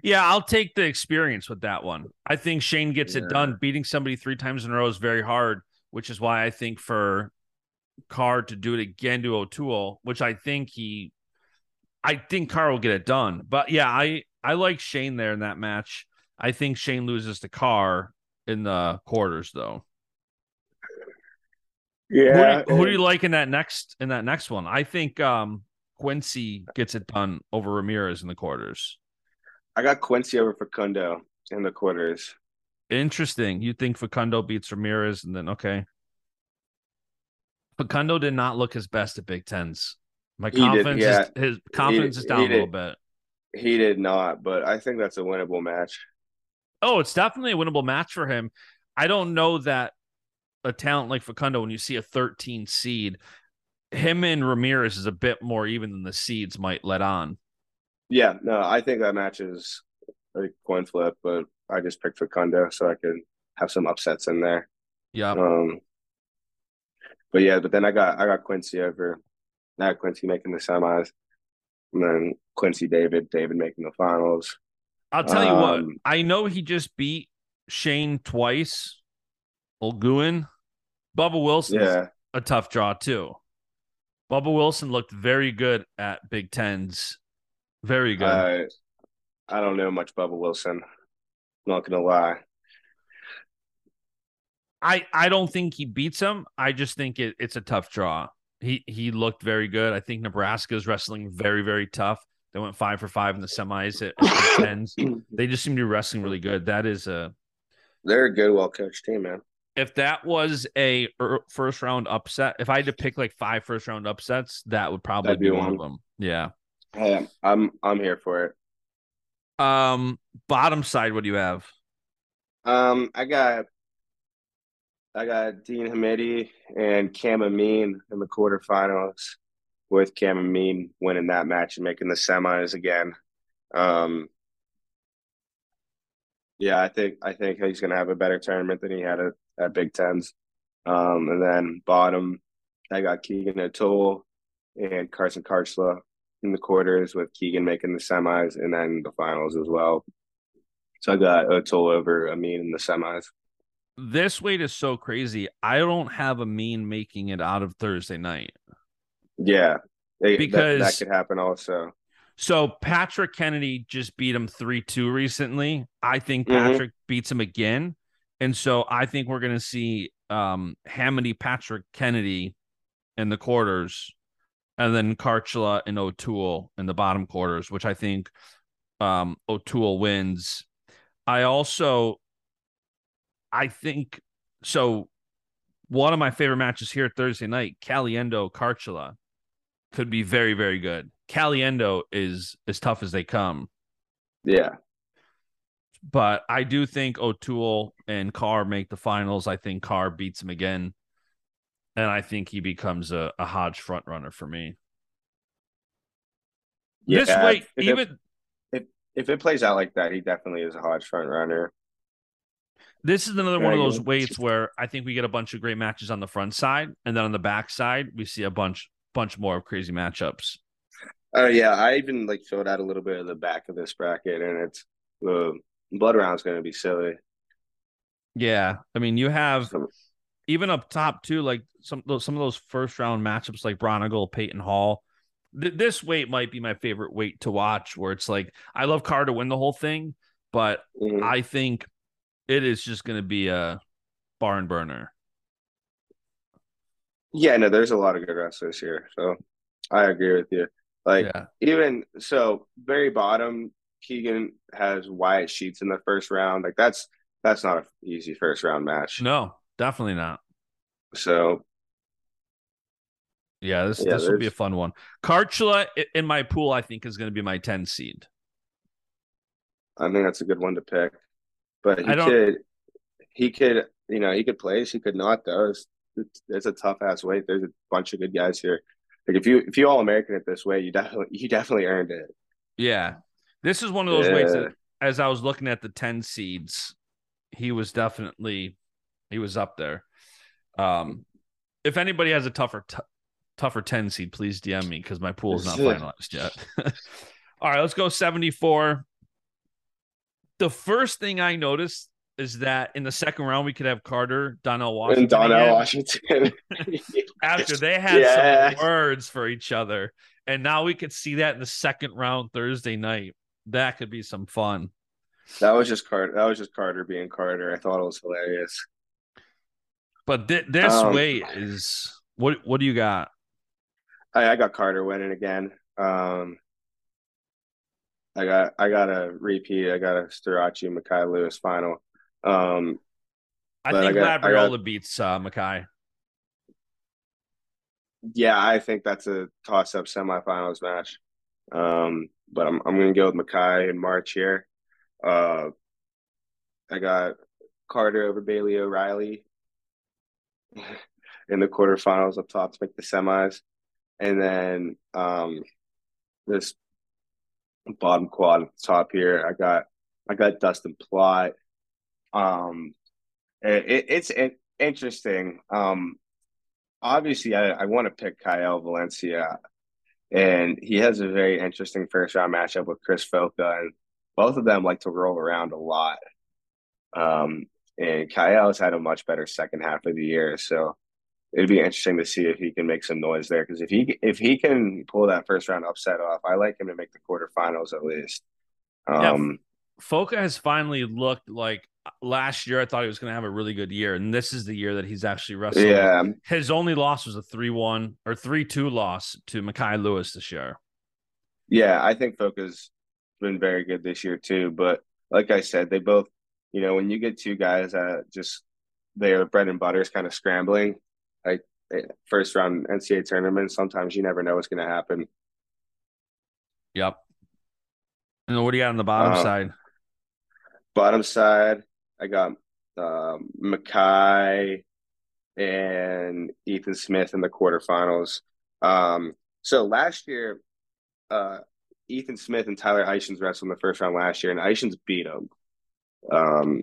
Yeah, I'll take the experience with that one. I think Shane gets it done. Beating somebody three times in a row is very hard, which is why I think for Carr to do it again to O'Toole, which I think he, I think Carr will get it done. But yeah, I I like Shane there in that match. I think Shane loses to Carr in the quarters though. Who do, you, who do you like in that next in that next one? I think um Quincy gets it done over Ramirez in the quarters. I got Quincy over Facundo in the quarters. Interesting. You think Facundo beats Ramirez and then okay. Facundo did not look his best at Big Tens. My He did, confidence yeah. is his confidence is down a little bit. He did not, but I think that's a winnable match. Oh, it's definitely a winnable match for him. I don't know that a talent like Facundo, when you see a 13 seed, him and Ramirez is a bit more even than the seeds might let on. Yeah, no, I think that match is a coin flip, but I just picked Facundo so I could have some upsets in there. Yeah. Um, but yeah, but then I got I got Quincy over, I got Quincy making the semis, and then Quincy David, David making the finals. I'll tell you what, Um, I know he just beat Shane twice. Olguin. Bubba Wilson's Yeah, a tough draw too. Bubba Wilson looked very good at Big Tens. Very good. I I don't know much Bubba Wilson. Not gonna lie. I I don't think he beats him. I just think it, it's a tough draw. He he looked very good. I think Nebraska is wrestling very very tough. They went five for five in the semis at, at Big Tens. They just seem to be wrestling really good. That is a They're a good, well coached team, man. if that was a er- first round upset. If I had to pick like five first round upsets, that would probably That'd be one of them. Yeah. Hey, I'm I'm here for it. Um, bottom side, what do you have? Um, I got I got Dean Hamiti and Cam Amine in the quarterfinals, with Cam Amine winning that match and making the semis again. Um, yeah, I think I think he's gonna have a better tournament than he had at, at Big Tens. Um, and then bottom, I got Keegan O'Toole and Carson Kharchla in the quarters, with Keegan making the semis and then the finals as well. So I got O'Toole over Amine in the semis. This weight is so crazy. I don't have a mean making it out of Thursday night. Yeah, they, that- that, could happen also. So Patrick Kennedy just beat him 3 2 recently. I think Mhm. Patrick beats him again. And so I think we're going to see um, Hamiti Patrick Kennedy in the quarters and then Kharchla and O'Toole in the bottom quarters, which I think um, O'Toole wins. I also, I think so. One of my favorite matches here Thursday night, Caliendo Kharchla, could be very, very good. Caliendo is as tough as they come, Yeah. but I do think O'Toole and Carr make the finals. I think Carr beats him again, and I think he becomes a, a Hodge front runner for me. Yeah. this way, if, even it, if it plays out like that, he definitely is a Hodge front runner. This is another one of those weights where I think we get a bunch of great matches on the front side, and then on the back side we see a bunch bunch more of crazy matchups. Oh yeah, I even like filled out a little bit of the back of this bracket, and it's the blood round's going to be silly. Yeah, I mean you have even up top too, like some those some of those first round matchups like Bronigal, Peyton Hall. Th- this weight might be my favorite weight to watch. Where it's like I love Carr to win the whole thing, but mhm. I think it is just going to be a barn burner. yeah, no, there's a lot of good wrestlers here, so I agree with you. Like yeah, even so, very bottom, Keegan has Wyatt Sheets in the first round. Like that's that's not an easy first round match. no, definitely not. So Yeah, this Yeah, this will be a fun one. Kharchla in my pool, I think, is going to be my 10 seed. I think that's a good one to pick. But he could, he could, you know, he could place, he could not. Though it's, it's, it's a tough ass weight. There's a bunch of good guys here. Like if you if you all American it this way, you definitely you definitely earned it. Yeah, this is one of those weights that, as I was looking at the 10 seeds, he was definitely he was up there. Um, if anybody has a tougher t- tougher 10 seed, please DM me because my pool is not finalized yet. all right, let's go 74. The first thing I noticed is that in the second round we could have Carter, Donnell Washington. and Donnell. Washington. after they had Yeah. some words for each other. And now we could see that in the second round Thursday night. That could be some fun. that was just Carter. That was just Carter being Carter. I thought it was hilarious. But thi- this Um, weight is what what do you got? I, I got Carter winning again. Um, I got I got a repeat. I got a Starocci Mekhi Lewis final. Um, I but I think got- I got- beats uh, Mekhi. yeah, I think that's a toss up semifinals match. Um, but I'm I'm gonna go with Mekhi in March here. Uh, I got Carter over Bailee O'Reilly in the quarterfinals up top to make the semis, and then um, this bottom quad top here. I got I got Dustin Plott. Um, it, it- it's in- interesting. Um, obviously, I, I want to pick Kyle Valencia, and he has a very interesting first round matchup with Chris Foca, and both of them like to roll around a lot. Um, and Kyle's had a much better second half of the year, so it'd be interesting to see if he can make some noise there. Because if he if he can pull that first round upset off, I like him to make the quarterfinals at least. Yeah. Um, Foca has finally looked like last year I thought he was going to have a really good year. And this is the year that he's actually wrestled. yeah, His only loss was a 3 1 or 3 2 loss to Mekhi Lewis this year. Yeah, I think Foca's been very good this year too. But like I said, they both, you know, when you get two guys that just their bread and butter is kind of scrambling, like eh, first round NCAA tournament, sometimes you never know what's going to happen. Yep. And what do you got on the bottom Uh, side? Bottom side, I got um, Mekhi and Ethan Smith in the quarterfinals. Um, so last year, uh, Ethan Smith and Tyler Eischens wrestled in the first round last year, and Eischens beat him. Um,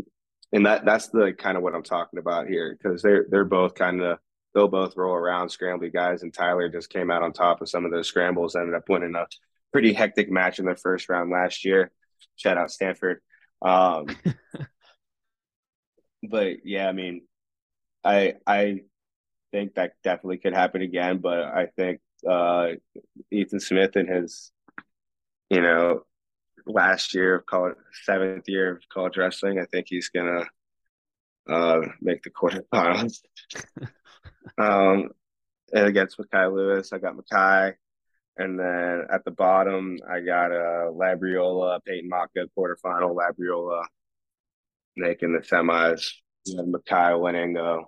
and that that's the kind of what I'm talking about here because they're they're both kind of they'll both roll around scrambly guys, and Tyler just came out on top of some of those scrambles, ended up winning a pretty hectic match in the first round last year. Shout out Stanford. Um, but yeah, I mean, I I think that definitely could happen again, but I think uh, Ethan Smith and his you know, last year of college, seventh year of college wrestling. I think he's gonna uh, make the quarterfinals. um, and against Mekhi Lewis, I got Mekhi. And then at the bottom, I got a uh, Labriola, Peyton Maka quarterfinal, Labriola making the semis. And Mekhi winning a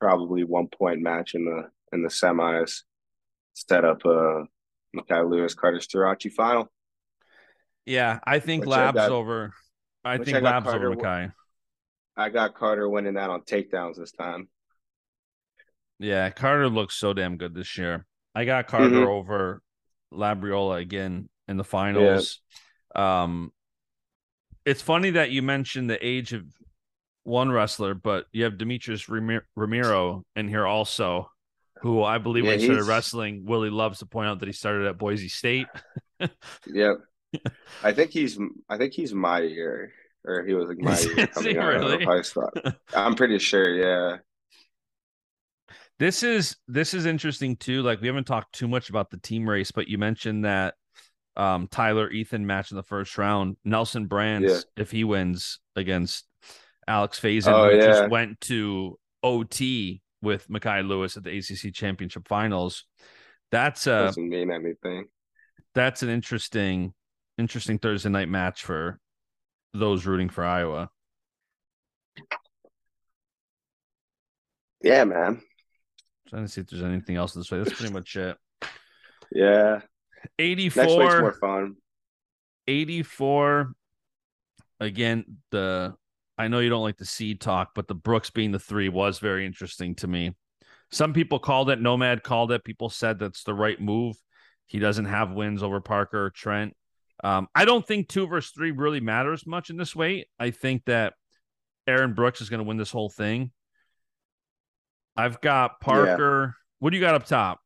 probably one point match in the in the semis. Set up a Mekhi Lewis Carter Starocci final. Yeah, I think which Labs I got, over. I think I Labs Carter, over Mekhi. I got Carter winning that on takedowns this time. Yeah, Carter looks so damn good this year. I got Carter mm-hmm. over Labriola again in the finals. Yeah. Um, it's funny that you mentioned the age of one wrestler, but you have Demetrius Romero in here also, who I believe yeah, when he started wrestling, Willie loves to point out that he started at Boise State. yep. I think he's I think he's my year. Or he was like my year coming out really? of high school. I'm pretty sure, yeah. This is this is interesting too. Like we haven't talked too much about the team race, but you mentioned that um, Tyler Ethan match in the first round. Nelson Brands, yeah. if he wins against Alex Fazen, oh, who yeah. just went to OT with Mekhi Lewis at the ACC Championship Finals. That's uh doesn't mean anything. That's an interesting, interesting Thursday night match for those rooting for Iowa. Yeah, man. Trying to see if there's anything else this way. That's pretty much it. Yeah. 84. Next week's more fun. 84. Again, the I know you don't like the seed talk, but the Brooks being the three was very interesting to me. Some people called it, Nomad called it. People said that's the right move. He doesn't have wins over Parker or Trent. Um, I don't think two versus three really matters much in this weight. I think that Aaron Brooks is going to win this whole thing. I've got Parker. Yeah. What do you got up top?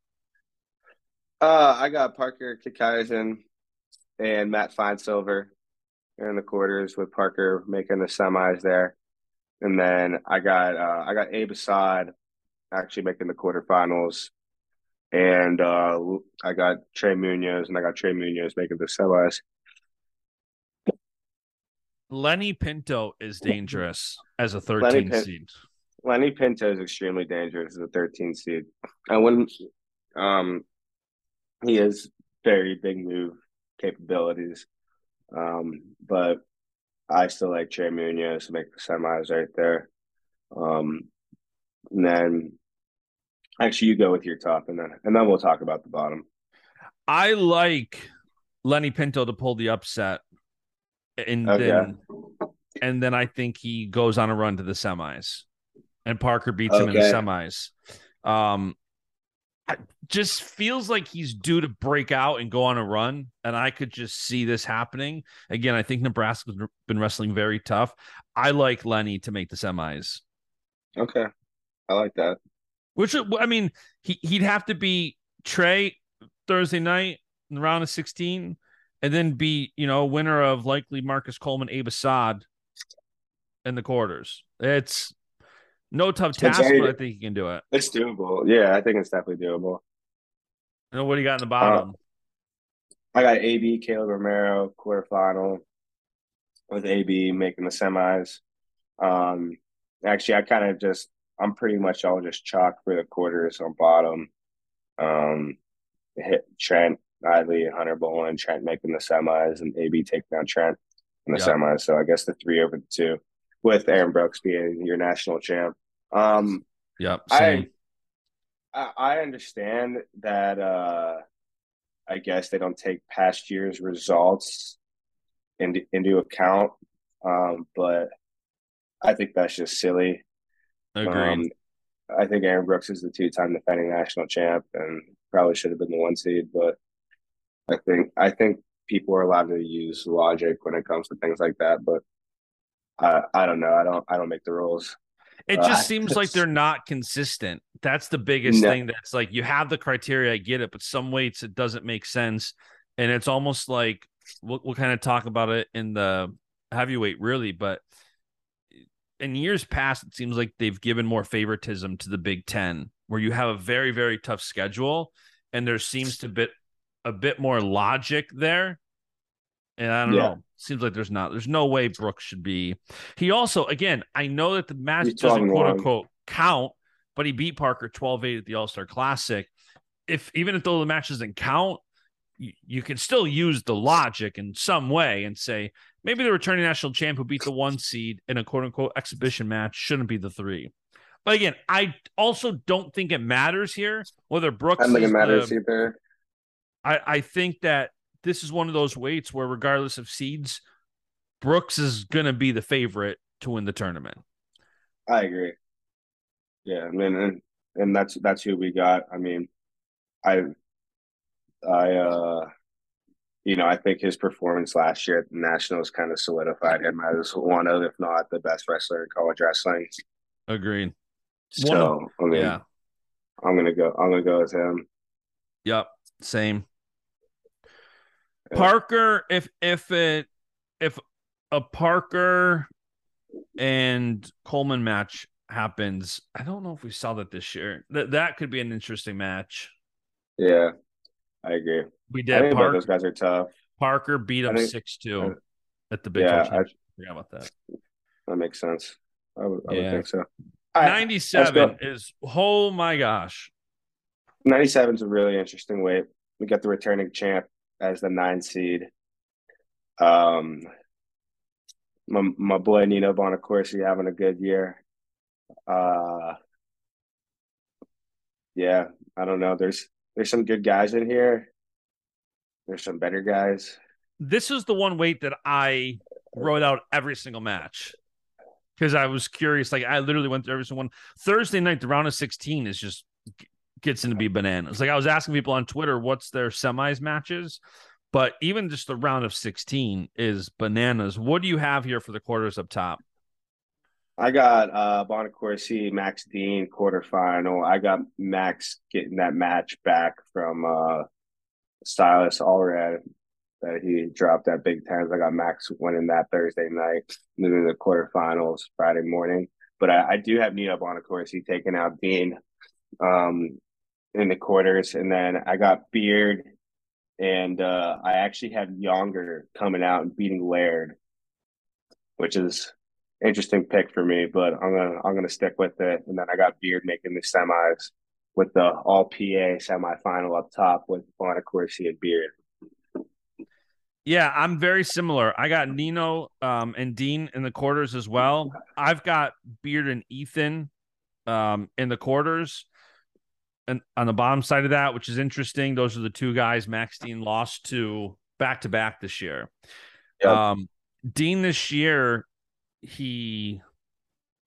Uh, I got Parker Keckeisen and Matt Finesilver in the quarters with Parker making the semis there. And then I got uh, I got Abe Assad actually making the quarterfinals. And uh, I got Trey Munoz and I got Trey Munoz making the semis. Lenny Pinto is dangerous as a 13 Pin- seed. Lenny Pinto is extremely dangerous as a 13 seed. I wouldn't. Um, he has very big move capabilities, um, but I still like Trey Munoz to make the semis right there. Um, and then actually, you go with your top, and then and then we'll talk about the bottom. I like Lenny Pinto to pull the upset, and okay. then and then I think he goes on a run to the semis and Parker beats okay. him in the semis. Um, just feels like he's due to break out and go on a run, and I could just see this happening. Again, I think Nebraska's been wrestling very tough. I like Lenny to make the semis. Okay, I like that. Which I mean, he he'd have to be Trey Thursday night in the round of sixteen, and then be you know winner of likely Marcus Coleman, Abe Assad in the quarters. It's no tough task, but I think he can do it. It's doable. Yeah, I think it's definitely doable. And what do you got in the bottom? Uh, I got AB Caleb Romero quarterfinal with AB making the semis. Um, actually, I kind of just I'm pretty much all just chalk for the quarters on bottom. Um, hit Trent, Hidlay, Hunter Bolen, Trent making the semis, and AB taking down Trent in the yep. semis. So I guess the three over the two, with Aaron Brooks being your national champ. Um, yep. Same. I, I understand that. Uh, I guess they don't take past year's results into into account, um, but I think that's just silly. Agreed. Um, I think Aaron Brooks is the two-time defending national champ and probably should have been the one seed, but I think I think people are allowed to use logic when it comes to things like that. But I I don't know. I don't I don't make the rules. It just uh, seems like they're not consistent. That's the biggest no. thing. That's like you have the criteria, I get it, but some weights it doesn't make sense, and it's almost like we'll, we'll kind of talk about it in the heavyweight, really. But in years past, it seems like they've given more favoritism to the Big Ten, where you have a very very tough schedule, and there seems to be a bit more logic there And I don't Yeah. know. Seems like there's not. There's no way Brooks should be. He also, again, I know that the match He's doesn't quote one. unquote count, but he beat Parker 12-8 at the All Star Classic. If even if though the match doesn't count, you, you can still use the logic in some way and say maybe the returning national champ who beat the one seed in a quote unquote exhibition match shouldn't be the three. But again, I also don't think it matters here whether Brooks. I don't think it matters the- either. I, I think that this is one of those weights where, regardless of seeds, Brooks is going to be the favorite to win the tournament. I agree. Yeah, I mean, and, and that's that's who we got. I mean, I, I, uh, you know, I think his performance last year at the Nationals kind of solidified him as one of, if not the best wrestler in college wrestling. Agreed. So, I mean, Yeah. I'm gonna go. I'm gonna go with him. Yep. Same. Parker, if if it if a Parker and Coleman match happens, I don't know if we saw that this year. That that could be an interesting match. Yeah, I agree. We I did. Parker, those guys are tough. Parker beat I him six two at the Big Yeah, 12 I- championship. Forgot about that. That makes sense. I would, I Yeah. would think so. Right, 97 is oh my gosh. 97 is a really interesting weight. We got the returning champ as the nine seed. Um, my my boy Nino Bonaccorsi having a good year. Uh, yeah, I don't know. There's there's some good guys in here. There's some better guys. This is the one weight that I wrote out every single match because I was curious. Like I literally went through every single one. Thursday night, the round of 16 is just gets into be bananas. Like I was asking people on Twitter, what's their semis matches? But even just the round of 16 is bananas. What do you have here for the quarters up top? I got uh Bonaccorsi, Max Dean quarterfinal. I got Max getting that match back from uh Silas Allred that he dropped at Big Tens. I got Max winning that Thursday night, moving to the quarterfinals Friday morning. But I, I do have Nino Bonaccorsi taking out Dean um in the quarters, and then I got Beard and uh I actually have Younger coming out and beating Laird, which is interesting pick for me, but I'm gonna I'm gonna stick with it. And then I got Beard making the semis with the all PA semifinal up top with Bonaccorsi and Beard. Yeah, I'm very similar. I got Nino um, and Dean in the quarters as well. I've got Beard and Ethan um, in the quarters. And on the bottom side of that, which is interesting, those are the two guys Max Dean lost to back to back this year. Yep. Um, Dean this year, he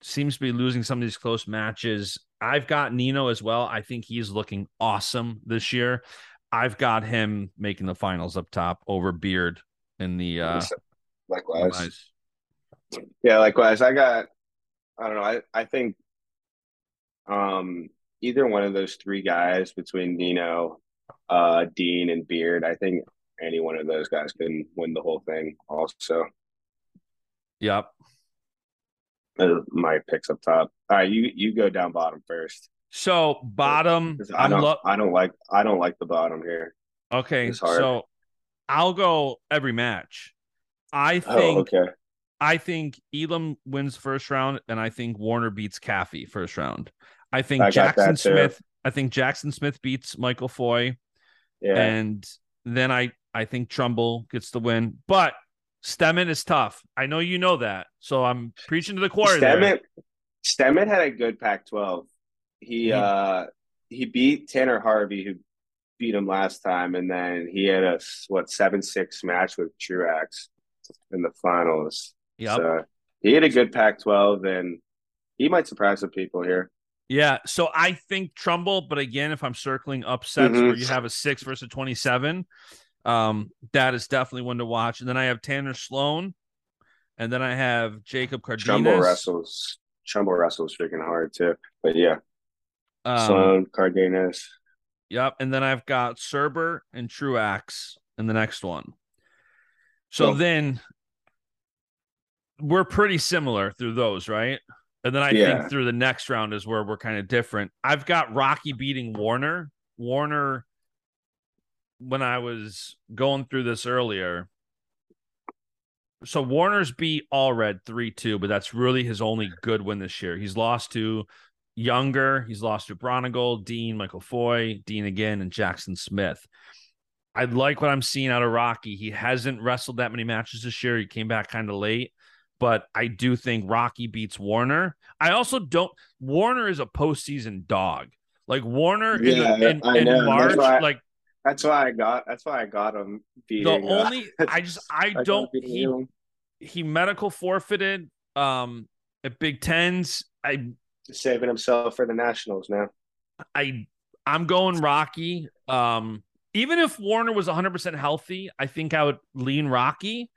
seems to be losing some of these close matches. I've got Nino as well. I think he's looking awesome this year. I've got him making the finals up top over Beard in the uh Likewise. semis. Yeah, likewise. I got I don't know, I, I think um either one of those three guys between Nino, uh, Dean and Beard, I think any one of those guys can win the whole thing also. Yep. My picks up top. All right, you you go down bottom first. So bottom, I don't lo- I don't like I don't like the bottom here. okay. So I'll go every match. I Oh, think okay. I think Elam wins first round, and I think Warner beats Caffey first round. I think I Jackson. Smith. I think Jackson Smith beats Michael Foy, Yeah. and then I I think Trumbull gets the win. But Stemmet is tough. I know you know that, so I'm preaching to the choir. there. Stemmet Stemmet had a good Pac-12. He He- uh he beat Tanner Harvey, who beat him last time, and then he had a what seven six match with Truax in the finals. Yep. So he had a good Pac-12, and he might surprise some people here. Yeah, so I think Trumbull, but again, if I'm circling upsets Mhm. where you have a six versus 27, um, that is definitely one to watch. And then I have Tanner Sloan, and then I have Jacob Trumbull Cardenas. wrestles. Trumbull wrestles freaking hard too. But yeah, Um, Sloan, Cardenas. Yep, and then I've got Cerber and Truax in the next one. So Cool. then we're pretty similar through those, right? And then I Yeah. think through the next round is where we're kind of different. I've got Rocky beating Warner. Warner, when I was going through this earlier, so Warner's beat Allred 3 2, but that's really his only good win this year. He's lost to Younger, he's lost to Bronigal, Dean, Michael Foy, Dean again, and Jackson Smith. I like what I'm seeing out of Rocky. He hasn't wrestled that many matches this year. He came back kind of late, but I do think Rocky beats Warner. I also don't. Warner is a postseason dog. Like Warner Yeah, in, in, I in know. That's why- like That's why I got. That's why I got him beating. the uh, only I just I got don't he him. he medical forfeited um at Big Tens. I saving himself for the Nationals now. I I'm going Rocky. Um even if Warner was 100% healthy, I think I would lean Rocky,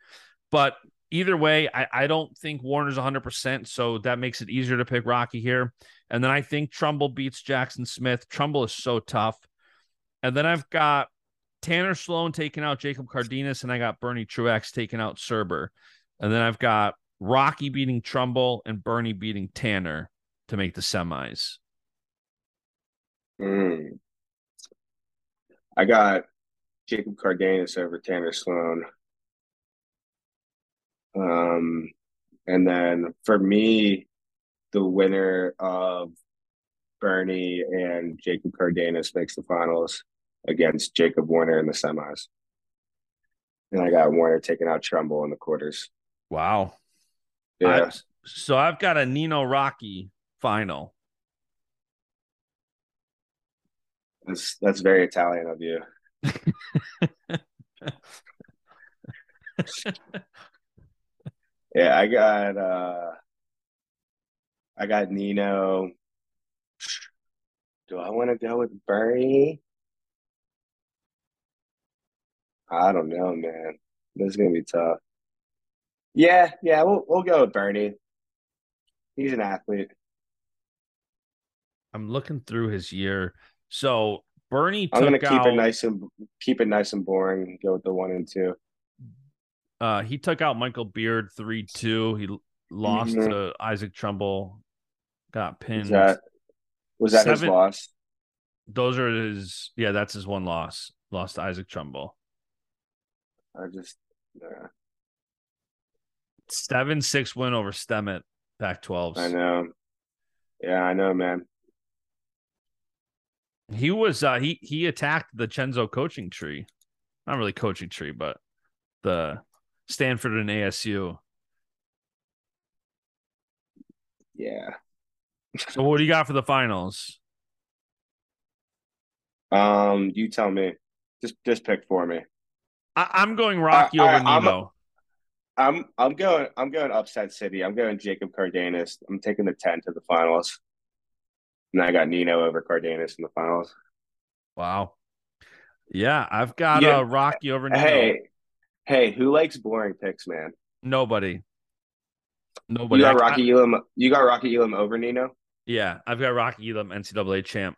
but either way, I, I don't think Warner's 100%, so that makes it easier to pick Rocky here. And then I think Trumbull beats Jackson Smith. Trumbull is so tough. And then I've got Tanner Sloan taking out Jacob Cardenas, and I got Bernie Truax taking out Surber. And then I've got Rocky beating Trumbull and Bernie beating Tanner to make the semis. Mm. I got Jacob Cardenas over Tanner Sloan. Um, and then for me, the winner of Bernie and Jacob Cardenas makes the finals against Jacob Warner in the semis. And I got Warner taking out Trumbull in the quarters. Wow. Yeah. I- so I've got a Nino Rocky final. That's that's very Italian of you. Yeah, I got uh I got Nino. Do I want to go with Bernie? I don't know, man. This is gonna be tough. Yeah, yeah, we'll we'll go with Bernie. He's an athlete. I'm looking through his year. So Bernie took I'm gonna keep out, it nice and keep it nice and boring. Go with the one and two. Uh he took out Michael Beard 3-2. He l- lost Mhm. to Isaac Trumbull, got pinned. Is that was that his loss? Those are his yeah, that's his one loss. Lost to Isaac Trumbull. I just yeah, Seven six win over Stemmet back 12s. I know. Yeah, I know, man. He was uh he he attacked the Chenzo coaching tree. Not really coaching tree, but the Stanford and ASU. Yeah. So what do you got for the finals? Um, you tell me. Just just pick for me. I, I'm going Rocky I- over I- I'm- Nemo. I'm I'm going I'm going upset city. I'm going Jacob Cardenas. I'm taking the 10 to the finals. And I got Nino over Cardenas in the finals. wow. Yeah, I've got Yeah. uh Rocky over Nino. Hey, hey, who likes boring picks, man? Nobody. Nobody. You got I- I- Rocky Elam. You got Rocky Elam over Nino. yeah, I've got Rocky Elam, NCAA champ.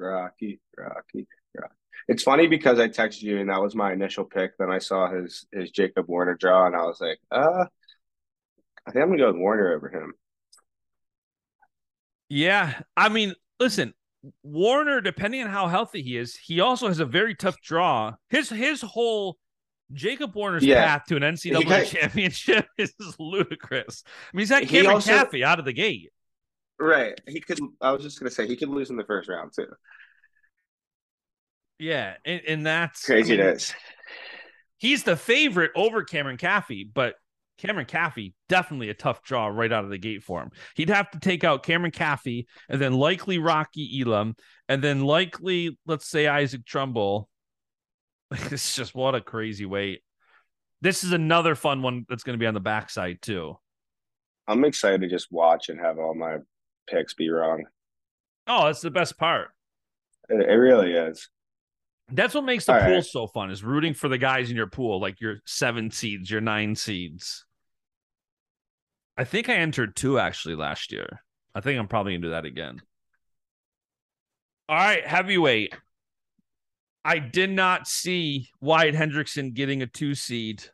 Rocky, Rocky, Rocky. It's funny because I texted you and that was my initial pick. Then I saw his his Jacob Warner draw and I was like, uh, I think I'm gonna go with Warner over him. Yeah, I mean, listen, Warner, depending on how healthy he is, he also has a very tough draw. His his whole Jacob Warner's Yeah. path to an NCAA got- championship is ludicrous. I mean, he's had He Cameron also- Caffey out of the gate. Right. He could. I was just gonna say he could lose in the first round too. Yeah, and, and that's I mean, he's the favorite over Cameron Caffey, but Cameron Caffey definitely a tough draw right out of the gate for him. He'd have to take out Cameron Caffey and then likely Rocky Elam and then likely let's say Isaac Trumbull. It's just what a crazy wait. This is another fun one that's going to be on the backside too. I'm excited to just watch and have all my picks be wrong. Oh, that's the best part. It, it really is. That's what makes the All pool right. so fun is rooting for the guys in your pool, like your seven seeds, your nine seeds. I think I entered two actually last year. I think I'm probably gonna do that again. All right, heavyweight. I did not see Wyatt Hendrickson getting a two seed.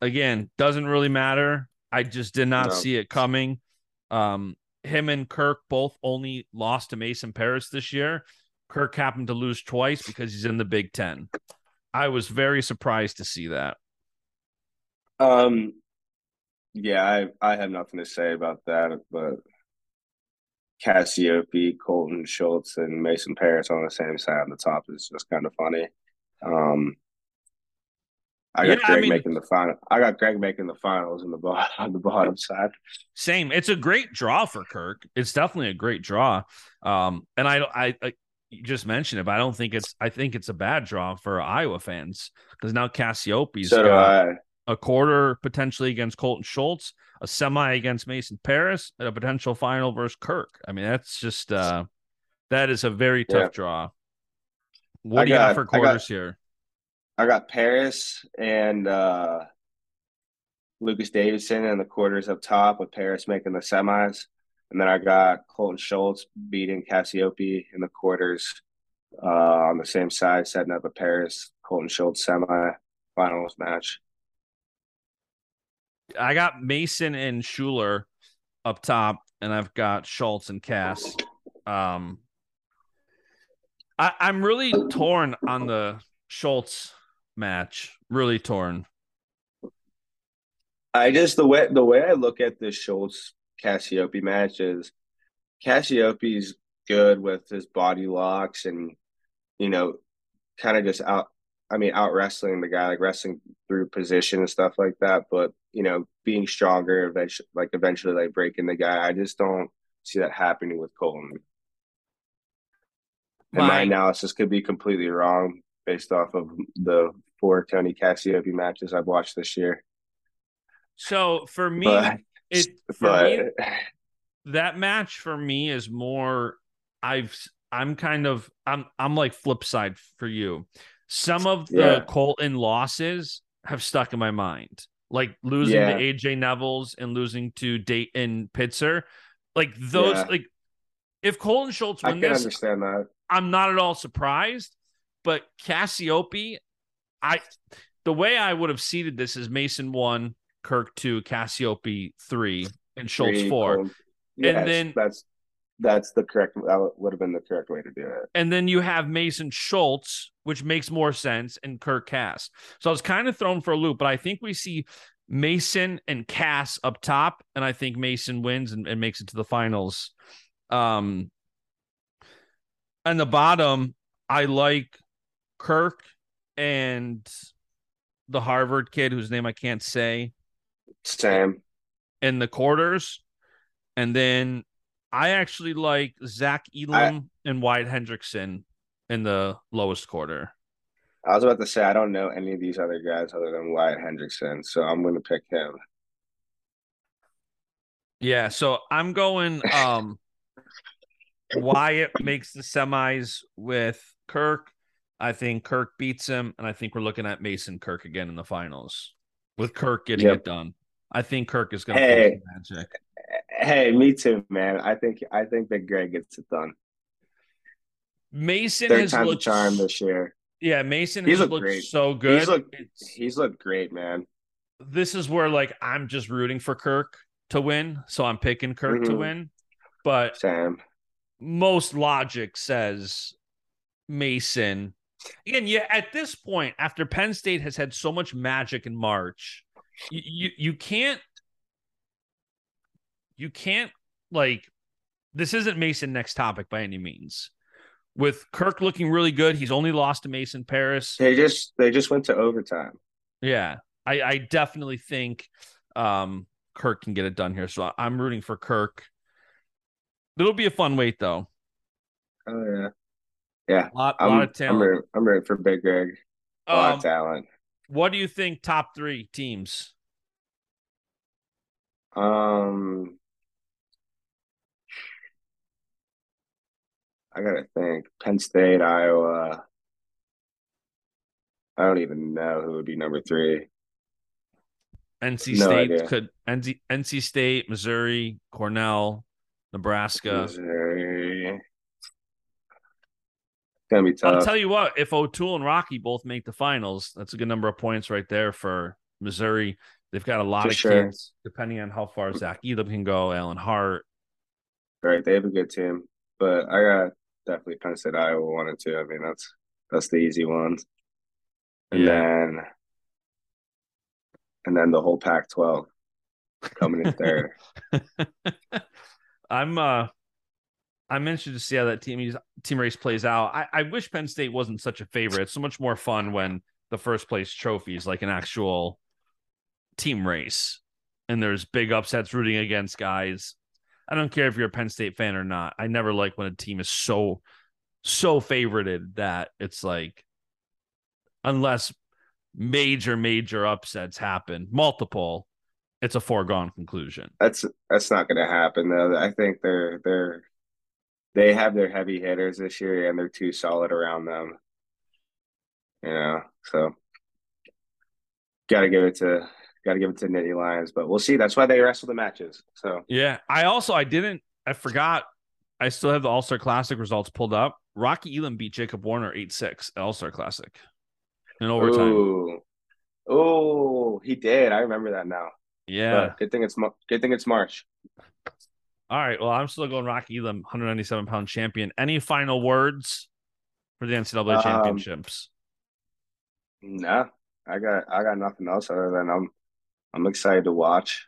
Again, doesn't really matter. I just did not No. see it coming. Um, him and Kirk both only lost to Mason Parris this year. Kirk happened to lose twice because he's in the Big Ten. I was very surprised to see that. Um, yeah, I I have nothing to say about that, but Cassioppi, Colton Schultz, and Mason Parris on the same side on the top is just kind of funny. Um, I got Yeah, I Greg mean- making the final. I got Greg making the finals in the bottom on the bottom side. Same. It's a great draw for Kirk. It's definitely a great draw. Um, and I, I, I you just mentioned it, but I don't think it's. I think it's a bad draw for Iowa fans because now Cassioppi's So do I. a quarter potentially against Colton Schultz, a semi against Mason Parris, and a potential final versus Kirk. I mean, that's just uh, that is a very tough Yeah. draw. What I do you got got- for I got- quarters here? I got Parris and uh, Lucas Davison in the quarters up top, with Parris making the semis, and then I got Colton Schultz beating Cassioppi in the quarters uh, on the same side, setting up a Parris Colton Schultz semi finals match. I got Mason and Schuler up top, and I've got Schultz and Cass. Um, I, I'm really torn on the Schultz match. Really torn. I just the way the way I look at the Schultz Cassioppi match is Cassioppi's good with his body locks and you know kind of just out I mean out wrestling the guy like wrestling through position and stuff like that but you know being stronger eventually like eventually like breaking the guy I just don't see that happening with Colton and my My- analysis could be completely wrong based off of the four Tony Cassioppi matches I've watched this year So for me, but it for but me that match for me is more I've I'm kind of I'm I'm like flip side for you. Some of the Yeah. Colton losses have stuck in my mind. Like losing Yeah. to AJ Nevills and losing to Dayton Pitzer. Like those Yeah. like if Colton Schultz I can this, understand that. I'm not at all surprised. But Cassioppi, I the way I would have seeded this is Mason one, Kirk two, Cassioppi three, and Schultz Three, four. Yes, then- that's that's the correct that would have been the correct way to do it. and then you have Mason Schultz, which makes more sense, and Kirk Cass. So I was kind of thrown for a loop, but I think we see Mason and Cass up top, and I think Mason wins and, and makes it to the finals. Um, and the bottom, I like Kirk and the Harvard kid whose name I can't say Sam. in the quarters, and then I actually like Zach Elam and Wyatt Hendrickson in the lowest quarter. I was about to say I don't know any of these other guys other than Wyatt Hendrickson, so I'm going to pick him. Yeah, so I'm going um Wyatt makes the semis with Kirk. I think Kirk beats him, and I think we're looking at Mason Kirk again in the finals with Kirk getting Yep. it done. I think Kirk is going to Hey. magic. Hey, me too, man. I think I think that Greg gets it done. Mason Third has looked charm this year. yeah, Mason He's has looked looked great. so good. He's looked he's looked great, man. this is where like I'm just rooting for Kirk to win, so I'm picking Kirk to Mhm. win. But Sam. most logic says Mason. Again, yeah, at this point, after Penn State has had so much magic in March, you you, you can't you can't like this isn't Mason next topic by any means. With Kirk looking really good, he's only lost to Mason Parris. They just they just went to overtime. Yeah, I, I definitely think um, Kirk can get it done here. So I'm rooting for Kirk. It'll be a fun wait though. Oh yeah. Yeah. A lot, I'm, lot of I'm talent. rooting, I'm rooting for Big Greg. A lot Um, of talent. what do you think? Top three teams. Um, I gotta think. Penn State, Iowa. I don't even know who would be number three. NC No State idea. could NC, NC State, Missouri, Cornell, Nebraska. Missouri. It's gonna be tough. I'll tell you what, if O'Toole and Rocky both make the finals, that's a good number of points right there for Missouri. They've got a lot For of sure. kids, depending on how far Zach Elam can go, Alan Hart. Right, they have a good team, but I got definitely Penn State, Iowa one and two. I mean, that's that's the easy ones. And Yeah. then and then the whole Pac-12 coming in third. I'm uh I'm interested to see how that team team race plays out. I, I wish Penn State wasn't such a favorite. It's so much more fun when the first place trophy is like an actual team race and there's big upsets rooting against guys. I don't care if you're a Penn State fan or not. I never like when a team is so so favorited that it's like unless major major upsets happen, multiple, it's a foregone conclusion. That's that's not going to happen though. I think they're they're they have their heavy hitters this year and they're too solid around them. Know, so got to give it to got to give it to Nitty Lions, but we'll see. That's why they wrestle the matches. So yeah, I also I didn't I forgot. I still have the All Star Classic results pulled up. Rocky Elam beat Jacob Warner eight six All Star Classic in overtime. Oh, he did. I remember that now. Yeah. But good thing it's good thing it's March. All right. Well, I'm still going Rocky Elam, 197 pound champion. Any final words for the NCAA um, championships? No, I got I got nothing else other than I'm I'm excited to watch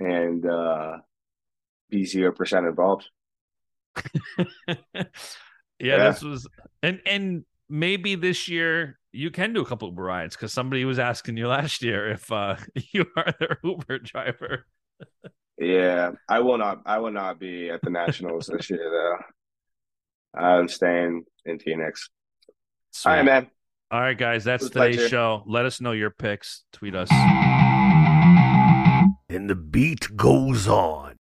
and uh, be zero percent involved. yeah, yeah, this was and and maybe this year you can do a couple Uber rides because somebody was asking you last year if uh, you are their Uber driver. yeah, I will not. I will not be at the Nationals this year though. I'm staying in Phoenix. Sweet. All right, man. All right, guys. That's today's pleasure. show. Let us know your picks. Tweet us. And the beat goes on.